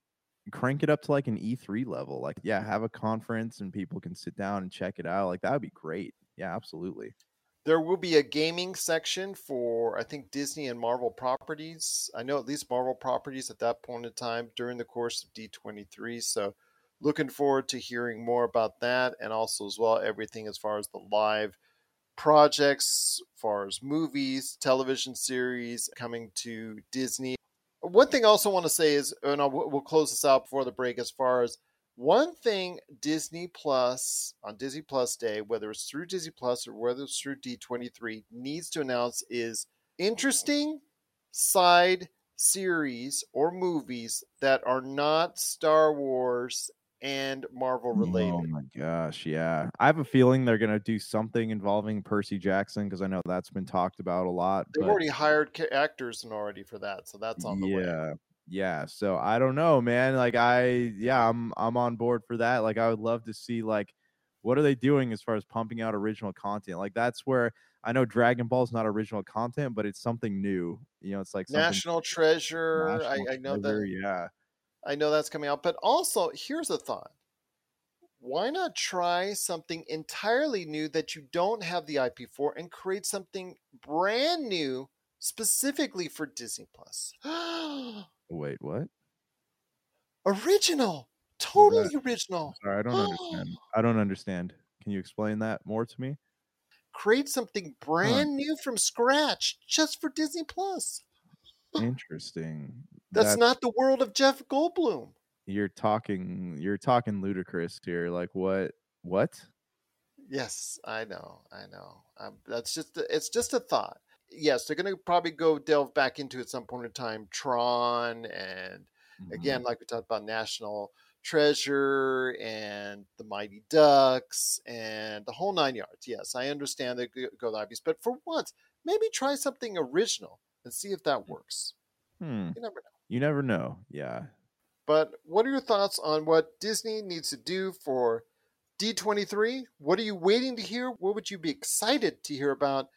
S3: crank it up to like an E3 level. Like yeah, have a conference and people can sit down and check it out. Like that would be great. Yeah, absolutely.
S1: There will be a gaming section for, I think, Disney and Marvel properties. I know at least Marvel properties at that point in time during the course of D23. So, looking forward to hearing more about that and also, as well, everything as far as the live projects, as far as movies, television series coming to Disney. One thing I also want to say is, and I'll, we'll close this out before the break, as far as one thing Disney Plus on Disney Plus Day, whether it's through Disney Plus or whether it's through D23, needs to announce is interesting side series or movies that are not Star Wars and Marvel oh related.
S3: Oh my gosh, yeah. I have a feeling they're gonna do something involving Percy Jackson because I know that's been talked about a lot.
S1: They've
S3: but
S1: already hired ca- actors and already for that, so that's on the way.
S3: yeah, yeah. So I don't know, man. Like I, yeah, I'm I'm on board for that. Like I would love to see like what are they doing as far as pumping out original content. Like that's where I know Dragon Ball is not original content, but it's something new. You know, it's like
S1: National Treasure.
S3: National
S1: I, I know
S3: Treasure,
S1: that.
S3: Yeah.
S1: I know that's coming out, but also here's a thought. Why not try something entirely new that you don't have the IP for and create something brand new specifically for Disney Plus? *gasps*
S3: Wait, what?
S1: original. Totally original.
S3: Sorry, I don't understand. *gasps* I don't understand. Can you explain that more to me?
S1: Create something brand new from scratch just for Disney Plus.
S3: Interesting.
S1: That's, not the world of Jeff Goldblum.
S3: you're talking you're talking ludicrous here. Like what what?
S1: Yes, I know, I know. Um, that's just a, it's just a thought. Yes, they're going to probably go delve back into at some point in time Tron and again, like we talked about National Treasure and the Mighty Ducks and the whole nine yards. Yes, I understand they go the IPs, but for once, maybe try something original and see if that works.
S3: Hmm.
S1: You never know.
S3: You never know. Yeah.
S1: But what are your thoughts on what Disney needs to do for D23? What are you waiting to hear? What would you be excited to hear about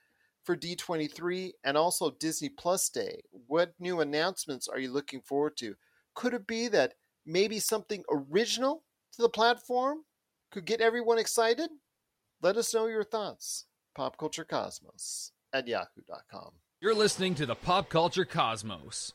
S1: for D23 and also Disney Plus Day? What new announcements are you looking forward to? Could it be that maybe something original to the platform could get everyone excited? Let us know your thoughts. Pop Culture Cosmos at yahoo.com.
S4: You're listening to the Pop Culture Cosmos.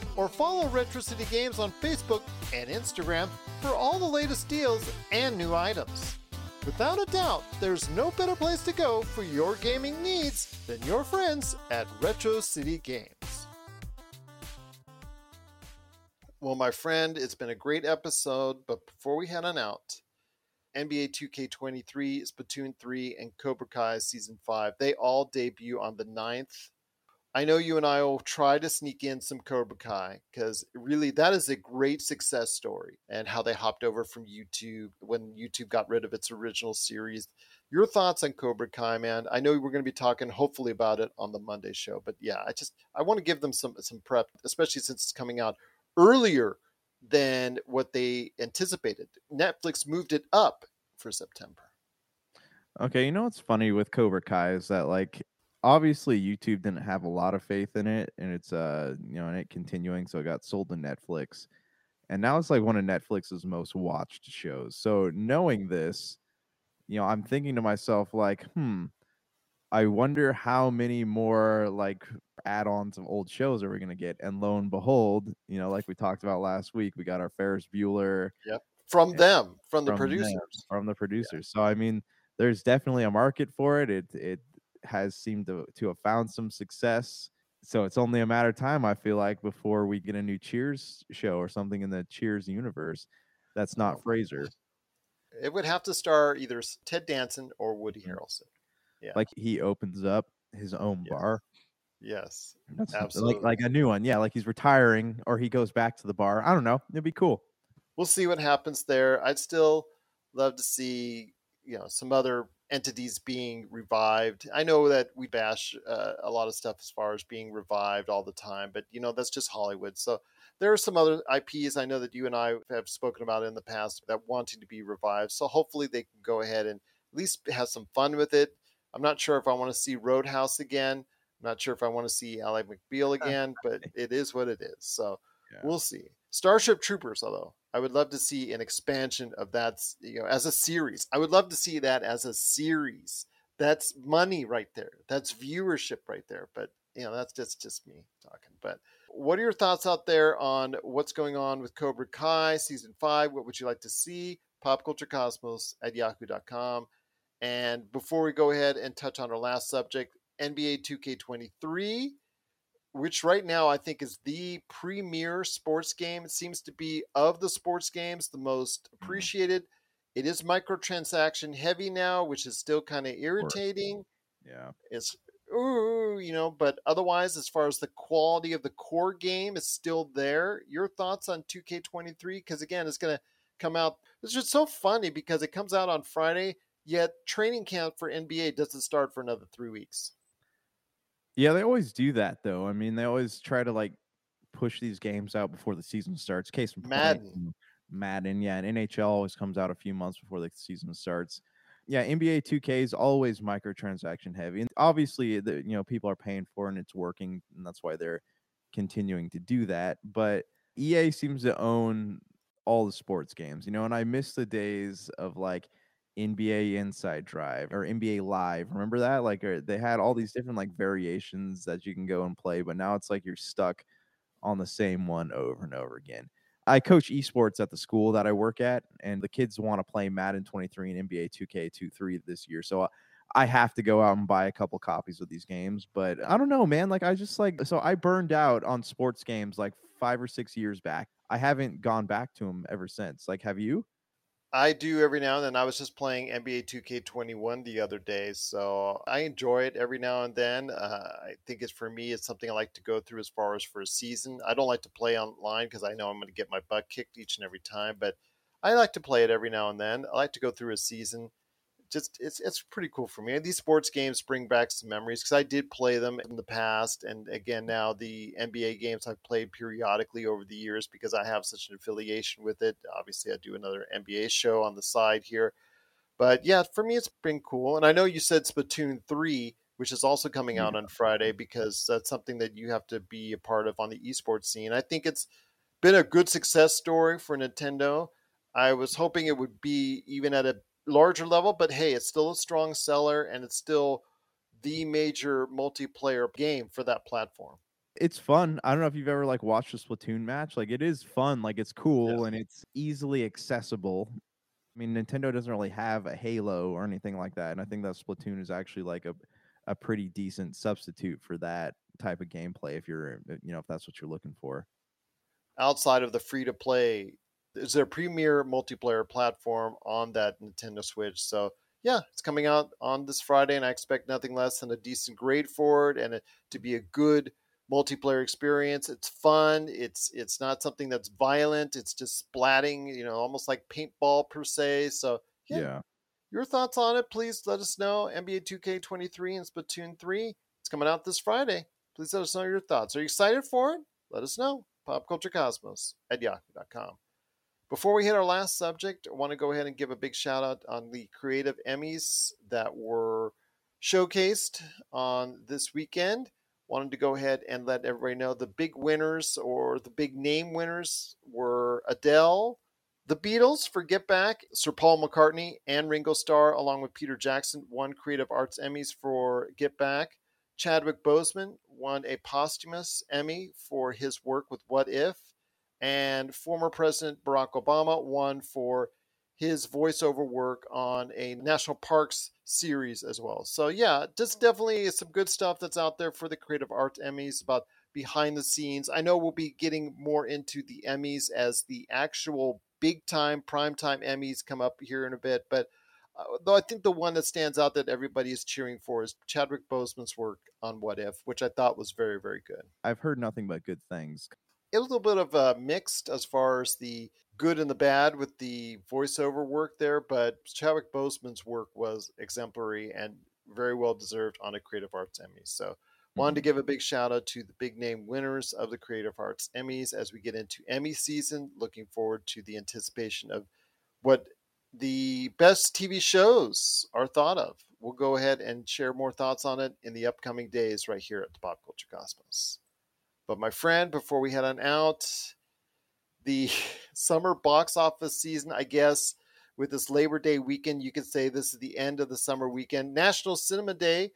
S1: or follow Retro City Games on Facebook and Instagram for all the latest deals and new items. Without a doubt, there's no better place to go for your gaming needs than your friends at Retro City Games. Well, my friend, it's been a great episode, but before we head on out, NBA 2K23, Splatoon 3, and Cobra Kai Season 5, they all debut on the 9th. I know you and I will try to sneak in some Cobra Kai because really that is a great success story and how they hopped over from YouTube when YouTube got rid of its original series. Your thoughts on Cobra Kai, man? I know we're going to be talking hopefully about it on the Monday show, but yeah, I just I want to give them some some prep, especially since it's coming out earlier than what they anticipated. Netflix moved it up for September.
S3: Okay, you know what's funny with Cobra Kai is that like obviously YouTube didn't have a lot of faith in it and it's uh you know and it continuing so it got sold to Netflix. And now it's like one of Netflix's most watched shows. So knowing this, you know, I'm thinking to myself like, hmm, I wonder how many more like add-ons of old shows are we going to get? And lo and behold, you know, like we talked about last week, we got our Ferris Bueller Yep.
S1: From
S3: Yeah.
S1: them, from the
S3: from them,
S1: producers.
S3: from the producers. So I mean, there's definitely a market for it. It it has seemed to to have found some success. So it's only a matter of time, I feel like, before we get a new Cheers show or something in the Cheers universe. That's
S1: Oh,
S3: not Frasier.
S1: It would have to star either Ted Danson or Woody mm-hmm. Harrelson. Yeah.
S3: Like he opens up his own
S1: Yes.
S3: bar.
S1: Yes.
S3: That's
S1: Absolutely.
S3: like like a new one. Yeah, like he's retiring or he goes back to the bar. I don't know. It'd be cool.
S1: We'll see what happens there. I'd still love to see, you know, some other entities being revived. I know that we bash uh, a lot of stuff as far as being revived all the time, but you know, that's just Hollywood. So there are some other IPs I know that you and I have spoken about in the past that wanting to be revived. So hopefully they can go ahead and at least have some fun with it. I'm not sure if I want to see Roadhouse again, I'm not sure if I want to see Ally McBeal *laughs* again, but it is what it is. So
S3: Yeah.
S1: we'll see. Starship Troopers, although I would love to see an expansion of that, you know, as a series. I would love to see that as a series. That's money right there. That's viewership right there. But you know, that's just just me talking. But what are your thoughts out there on what's going on with Cobra Kai season five? What would you like to see? Popculturecosmos at yahoo.com. And before we go ahead and touch on our last subject, NBA 2K23, which right now I think is the premier sports game. It seems to be of the sports games the most mm-hmm. appreciated. It is microtransaction heavy now, which is still kind of irritating.
S3: Yeah.
S1: It's ooh, you know, but otherwise, as far as the quality of the core game is still there. Your thoughts on 2K23? Because again, it's going to come out. It's just so funny because it comes out on Friday, yet training camp for NBA doesn't start for another three weeks.
S3: Yeah, they always do that though. I mean, they always try to like push these games out before the season starts. Case in point,
S1: Madden.
S3: know, Madden, yeah, and NHL always comes out a few months before the season starts. Yeah, NBA 2K is always microtransaction heavy, and obviously, the, you know, people are paying for it and it's working, and that's why they're continuing to do that. But EA seems to own all the sports games, you know, and I miss the days of like NBA Inside Drive or NBA Live. Remember that? Like uh, they had all these different like variations that you can go and play, but now it's like you're stuck on the same one over and over again. I coach esports at the school that I work at, and the kids want to play Madden 23 and NBA 2K23 this year. So uh, I have to go out and buy a couple copies of these games. But I don't know, man. Like I just like so I burned out on sports games like five or six years back. I haven't gone back to them ever since. Like, have you?
S1: I do every now and then. I was just playing NBA 2K21 the other day, so I enjoy it every now and then. Uh, I think it's for me, it's something I like to go through as far as for a season. I don't like to play online because I know I'm going to get my butt kicked each and every time, but I like to play it every now and then. I like to go through a season. Just it's it's pretty cool for me. These sports games bring back some memories because I did play them in the past, and again now the NBA games I've played periodically over the years because I have such an affiliation with it. Obviously, I do another NBA show on the side here, but yeah, for me it's been cool. And I know you said Splatoon three, which is also coming out mm-hmm. on Friday because that's something that you have to be a part of on the esports scene. I think it's been a good success story for Nintendo. I was hoping it would be even at a larger level, but hey, it's still a strong seller and it's still the major multiplayer game for that platform.
S3: it's fun. I don't know if you've ever like watched a Splatoon match. Like it is fun. Like it's cool and it's easily accessible. I mean, Nintendo doesn't really have a Halo or anything like that, and I think that Splatoon is actually like a a pretty decent substitute for that type of gameplay if you're you know if that's what you're looking for.
S1: Outside of the free to play, is their premier multiplayer platform on that Nintendo Switch. So yeah, it's coming out on this Friday, and I expect nothing less than a decent grade for it and it to be a good multiplayer experience. It's fun. It's it's not something that's violent. It's just splatting, you know, almost like paintball per se. So yeah,
S3: Yeah.
S1: your thoughts on it, please let us know. NBA 2K23 and Splatoon 3. It's coming out this Friday. Please let us know your thoughts. Are you excited for it? Let us know. Popculturecosmos at yahoo.com. Before we hit our last subject, I want to go ahead and give a big shout out on the creative Emmys that were showcased on this weekend. Wanted to go ahead and let everybody know the big winners or the big name winners were Adele, the Beatles for Get Back, Sir Paul McCartney, and Ringo Starr, along with Peter Jackson, won Creative Arts Emmys for Get Back. Chadwick Boseman won a posthumous Emmy for his work with What If. And former President Barack Obama won for his voiceover work on a national parks series as well. So, yeah, just definitely some good stuff that's out there for the Creative Arts Emmys about behind the scenes. I know we'll be getting more into the Emmys as the actual big time prime time Emmys come up here in a bit, but uh, though I think the one that stands out that everybody is cheering for is Chadwick Boseman's work on What If, which I thought was very, very good.
S3: I've heard nothing but good things.
S1: A little bit of a mixed as far as the good and the bad with the voiceover work there, but Chadwick Boseman's work was exemplary and very well deserved on a Creative Arts Emmy. So wanted to mm-hmm. give a big shout out to the big name winners of the Creative Arts Emmys as we get into Emmy season. Looking forward to the anticipation of what the best TV shows are thought of we'll go ahead and share more thoughts on it in the upcoming days right here at the Pop Culture Cosmos. But my friend, before we head on out, the *laughs* summer box office season, I guess, with this Labor Day weekend, you could say this is the end of the summer weekend. National Cinema Day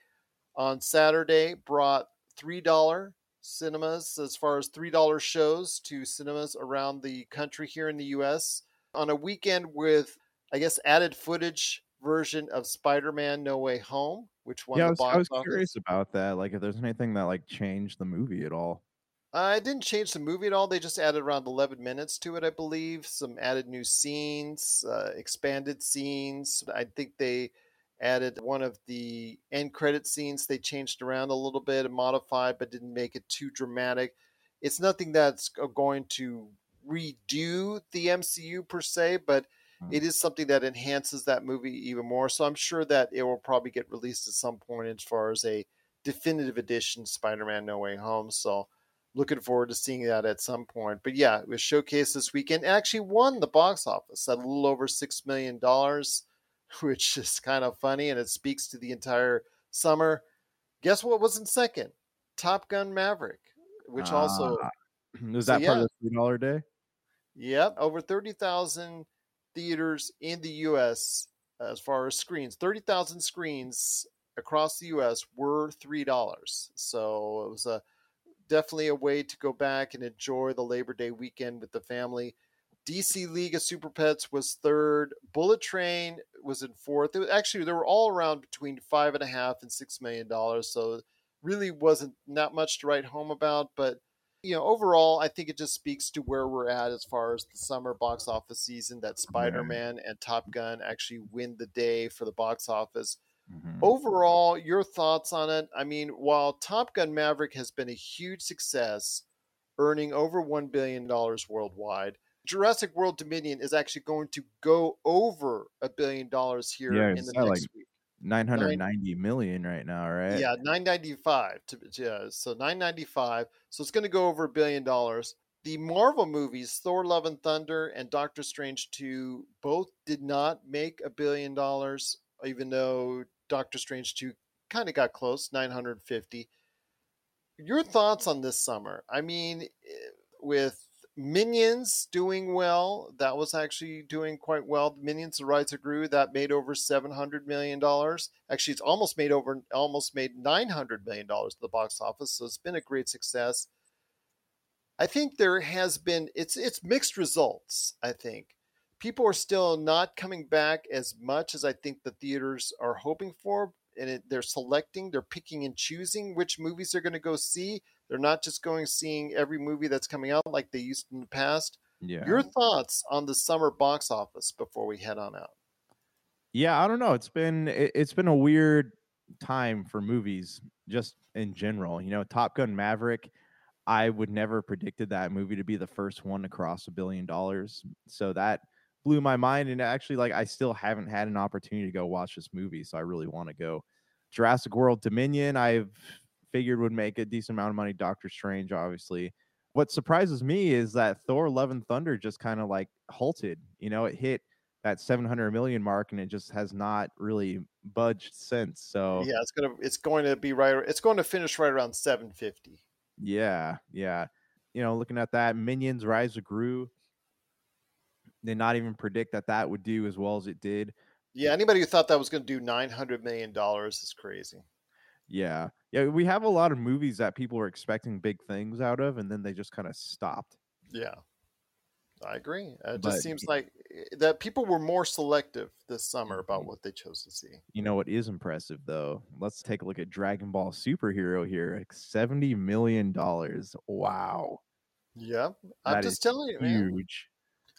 S1: on Saturday brought $3 cinemas as far as $3 shows to cinemas around the country here in the US on a weekend with I guess added footage version of Spider-Man No Way Home which won
S3: yeah, I
S1: the
S3: was,
S1: box
S3: I was
S1: office.
S3: curious about that. Like, if there's anything that like changed the movie at all.
S1: Uh, it didn't change the movie at all. They just added around 11 minutes to it, I believe. Some added new scenes, uh, expanded scenes. I think they added one of the end credit scenes. They changed around a little bit and modified, but didn't make it too dramatic. It's nothing that's going to redo the MCU per se, but
S3: Hmm.
S1: it is something that enhances that movie even more. So I'm sure that it will probably get released at some point as far as a definitive edition Spider-Man No Way Home. So looking forward to seeing that at some point. But yeah, it was showcased this weekend. It actually won the box office at a little over six million dollars, *laughs* which is kind of funny, and it speaks to the entire summer. Guess what was in second? Top Gun Maverick, which also
S3: Ah. *clears throat* was
S1: So,
S3: that part of the three dollar day?
S1: Yep, over 30,000 theaters in the US as far as screens. 30,000 screens across the US were $3. So it was a definitely a way to go back and enjoy the Labor Day weekend with the family. DC League of Super Pets was third. Bullet Train was in fourth. It was, actually, they were all around between five and a half and six million dollars. So really wasn't not much to write home about. But you know, overall, I think it just speaks to where we're at as far as the summer box office season. That Spider Man and Top Gun actually win the day for the box office.
S3: Mhm.
S1: Overall, your thoughts on it? I mean, while Top Gun Maverick has been a huge success, earning over $1 billion worldwide, Jurassic World Dominion is actually going to go over a billion dollars here
S3: Yeah,
S1: in the next
S3: like
S1: week.
S3: 990 million right now, right?
S1: Yeah, 995 to yeah, so 995. So it's going to go over a billion dollars. The Marvel movies, Thor Love and Thunder and Doctor Strange 2, both did not make a billion dollars even though Doctor Strange 2 kind of got close, 950. Your thoughts on this summer? I mean, eh, with Minions doing well, that was actually doing quite well. Minions: The Rise of Gru that made over seven hundred million dollars. Actually, it's almost made over almost made nine hundred million dollars at the box office. So it's been a great success. I think there has been it's it's mixed results. I think people are still not coming back as much as I think the theaters are hoping for, and it, they're selecting, they're picking and choosing which movies they're going to go see. They're not just going seeing every movie that's coming out like they used in the past.
S3: Yeah.
S1: Your thoughts on the summer box office before we head on out?
S3: Yeah, I don't know. It's been it, it's been a weird time for movies just in general. You know, Top Gun Maverick, I would never predicted that movie to be the first one to cross a billion dollars. So that blew my mind and actually like I still haven't had an opportunity to go watch this movie, so I really want to go. Jurassic World Dominion, I've figured would make a decent amount of money. Doctor Strange, obviously. What surprises me is that Thor Love and Thunder just kind of like halted. You know, it hit that 700 million mark and it just has not really budged since. So
S1: Yeah, it's gonna it's going to be right. It's going to finish right around seven fifty.
S3: yeah, yeah. You know, looking at that, Minions Rise of Gru, did not even predict that that would do as well as it did.
S1: Yeah, anybody who thought that was going to do nine hundred million dollars is crazy.
S3: Yeah, yeah. We have a lot of movies that people are expecting big things out of, and then they just kind of stopped.
S1: Yeah, I agree. It
S3: But-
S1: just seems like eh, that people were more selective this summer about
S3: Mhm.
S1: what they chose to see.
S3: You know what is impressive though? Let's take a look at Dragon Ball Superhero here. Like Seventy million dollars. Wow,
S1: Yeah, I'm
S3: That
S1: just telling you, man.
S3: huge.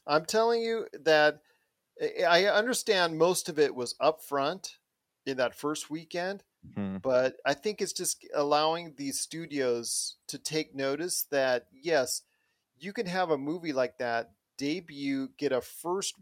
S1: I'm telling you that I I understand most of it was upfront in that first weekend,
S3: Mhm.
S1: but I think it's just allowing these studios to take notice that yes, you can have a movie like that debut, get a first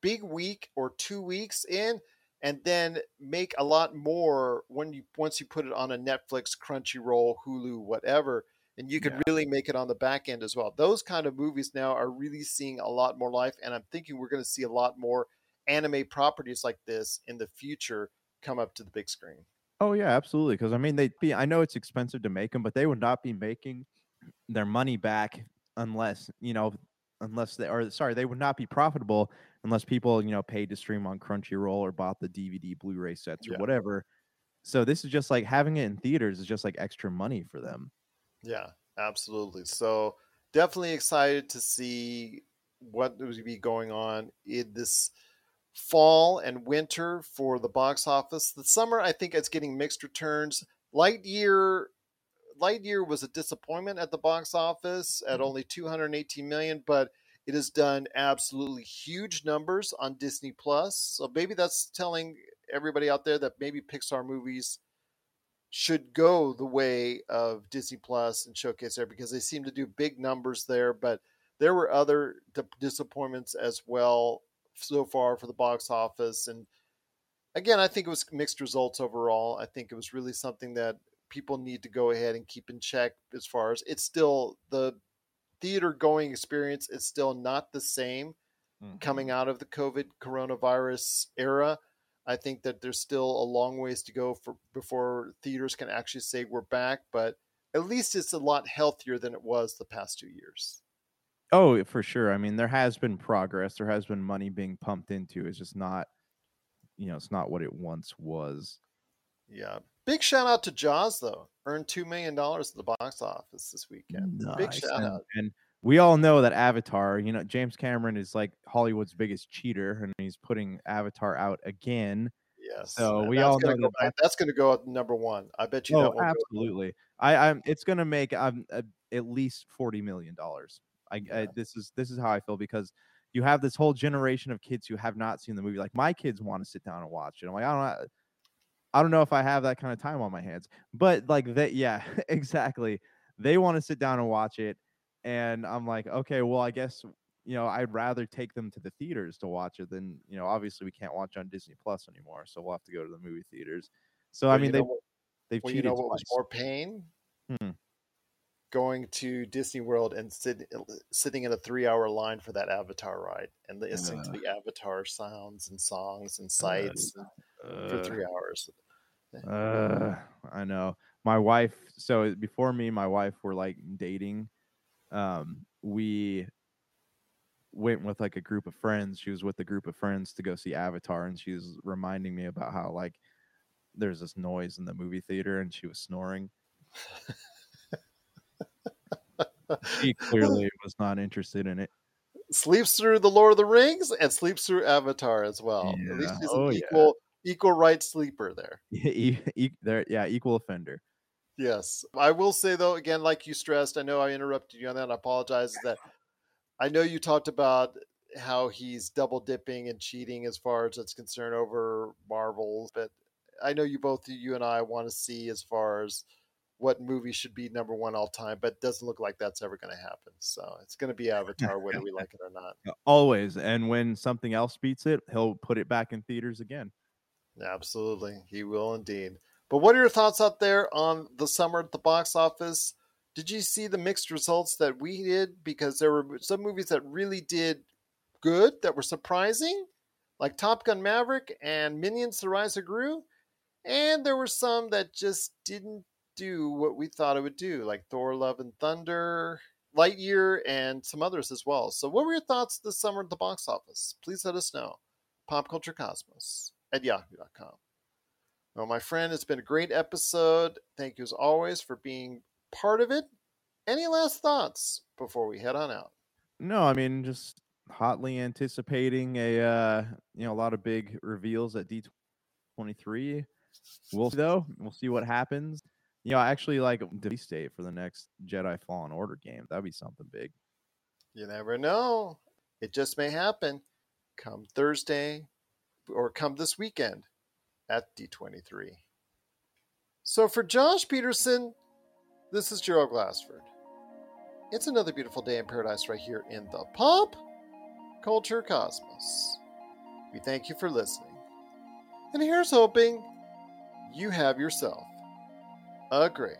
S1: big week or two weeks in, and then make a lot more when you once you put it on a Netflix, Crunchyroll, Hulu, whatever, and you could
S3: Yeah.
S1: really make it on the back end as well. Those kind of movies now are really seeing a lot more life, and I'm thinking we're going to see a lot more anime properties like this in the future come up to the big screen.
S3: Oh yeah, absolutely. Because I mean, they be. I know it's expensive to make them, but they would not be making their money back unless you know, unless they or sorry, they would not be profitable unless people you know paid to stream on Crunchyroll or bought the DVD, Blu-ray sets or
S1: Yeah.
S3: whatever. So this is just like having it in theaters is just like extra money for them.
S1: Yeah, absolutely. So definitely excited to see what will be going on in this fall and winter for the box office. The summer, I think it's getting mixed returns. Lightyear Lightyear was a disappointment at the box office at mm-hmm. only 218 million, but it has done absolutely huge numbers on Disney Plus. So maybe that's telling everybody out there that maybe Pixar movies should go the way of Disney Plus and Showcase there because they seem to do big numbers there. But there were other d- disappointments as well so far for the box office. And again, I think it was mixed results overall. I think it was really something that people need to go ahead and keep in check as far as it's still the theater going experience is still not the same coming mm-hmm. out of the COVID coronavirus era. I think that there's still a long ways to go for before theaters can actually say we're back, but at least it's a lot healthier than it was the past two years.
S3: Oh, for sure. I mean, there has been progress. There has been money being pumped into. It's just not, you know, it's not what it once was.
S1: Yeah. Big shout out to Jaws though. Earned two million dollars at the box office this weekend. Big shout
S3: and,
S1: out.
S3: and we all know that Avatar, you know, James Cameron is like Hollywood's biggest cheater, and he's putting Avatar out again.
S1: Yes.
S3: So we all know
S1: go
S3: that
S1: that's gonna go at number one. I bet you that
S3: Oh,
S1: will
S3: absolutely. I, I'm. It's gonna make um uh, at least forty million dollars. I, I this is this is how I feel because you have this whole generation of kids who have not seen the movie. Like my kids want to sit down and watch it. I'm like, I don't. I don't know if I have that kind of time on my hands, but like that, yeah, *laughs* exactly. They want to sit down and watch it, and I'm like, okay, well, I guess you know, I'd rather take them to the theaters to watch it than you know. Obviously, we can't watch on Disney Plus anymore, so we'll have to go to the movie theaters. So I
S1: Well, you
S3: mean, they
S1: what-
S3: they've
S1: well, you
S3: cheated
S1: know what was more pain?
S3: Hmm.
S1: Going to Disney World and sit, uh, sitting in a three-hour line for that Avatar ride and listening to the Avatar sounds and songs and sights for
S3: Uh,
S1: three hours.
S3: Uh, I know. My wife. So before me, my wife were like dating. Um, we went with like a group of friends. She was with a group of friends to go see Avatar, and she was reminding me about how like there's this noise in the movie theater, and she was snoring. She clearly *laughs* was not interested in it.
S1: Sleeps through the Lord of the Rings and sleeps through Avatar as well. At least
S3: Yeah.
S1: he's
S3: Oh,
S1: an
S3: yeah.
S1: equal equal right sleeper there. *laughs*
S3: There, yeah, equal offender.
S1: Yes. I will say though, again, like you stressed, I know I interrupted you on that. I apologize. That I know you talked about how he's double dipping and cheating as far as it's concerned over Marvel, but I know you both, you and I, want to see as far as what movie should be number one all time, but it doesn't look like that's ever going to happen. So it's going to be Avatar, whether we like it or not. *laughs*
S3: Always. And when something else beats it, he'll put it back in theaters again.
S1: Absolutely, he will indeed. But what are your thoughts out there on the summer at the box office? Did you see the mixed results that we did? Because there were some movies that really did good, that were surprising, like Top Gun Maverick and Minions: The Rise of Gru, and there were some that just didn't do what we thought it would do, like Thor: Love and Thunder, Lightyear, and some others as well. So, what were your thoughts this summer at the box office? Please let us know. Pop Culture Cosmos at yahoo.com. Well, my friend, it's been a great episode. Thank you as always for being part of it. Any last thoughts before we head on out?
S3: No, I mean just hotly anticipating a uh you know a lot of big reveals at D23. We'll see though. We'll see what happens. You know, I actually like release date for the next Jedi Fallen Order game. That'd be something big.
S1: You never know. It just may happen come Thursday or come this weekend at D23. So for Josh Pederson, this is Gerald Glassford. It's another beautiful day in paradise right here in the Pop Culture Cosmos. We thank you for listening. And here's hoping you have yourself a great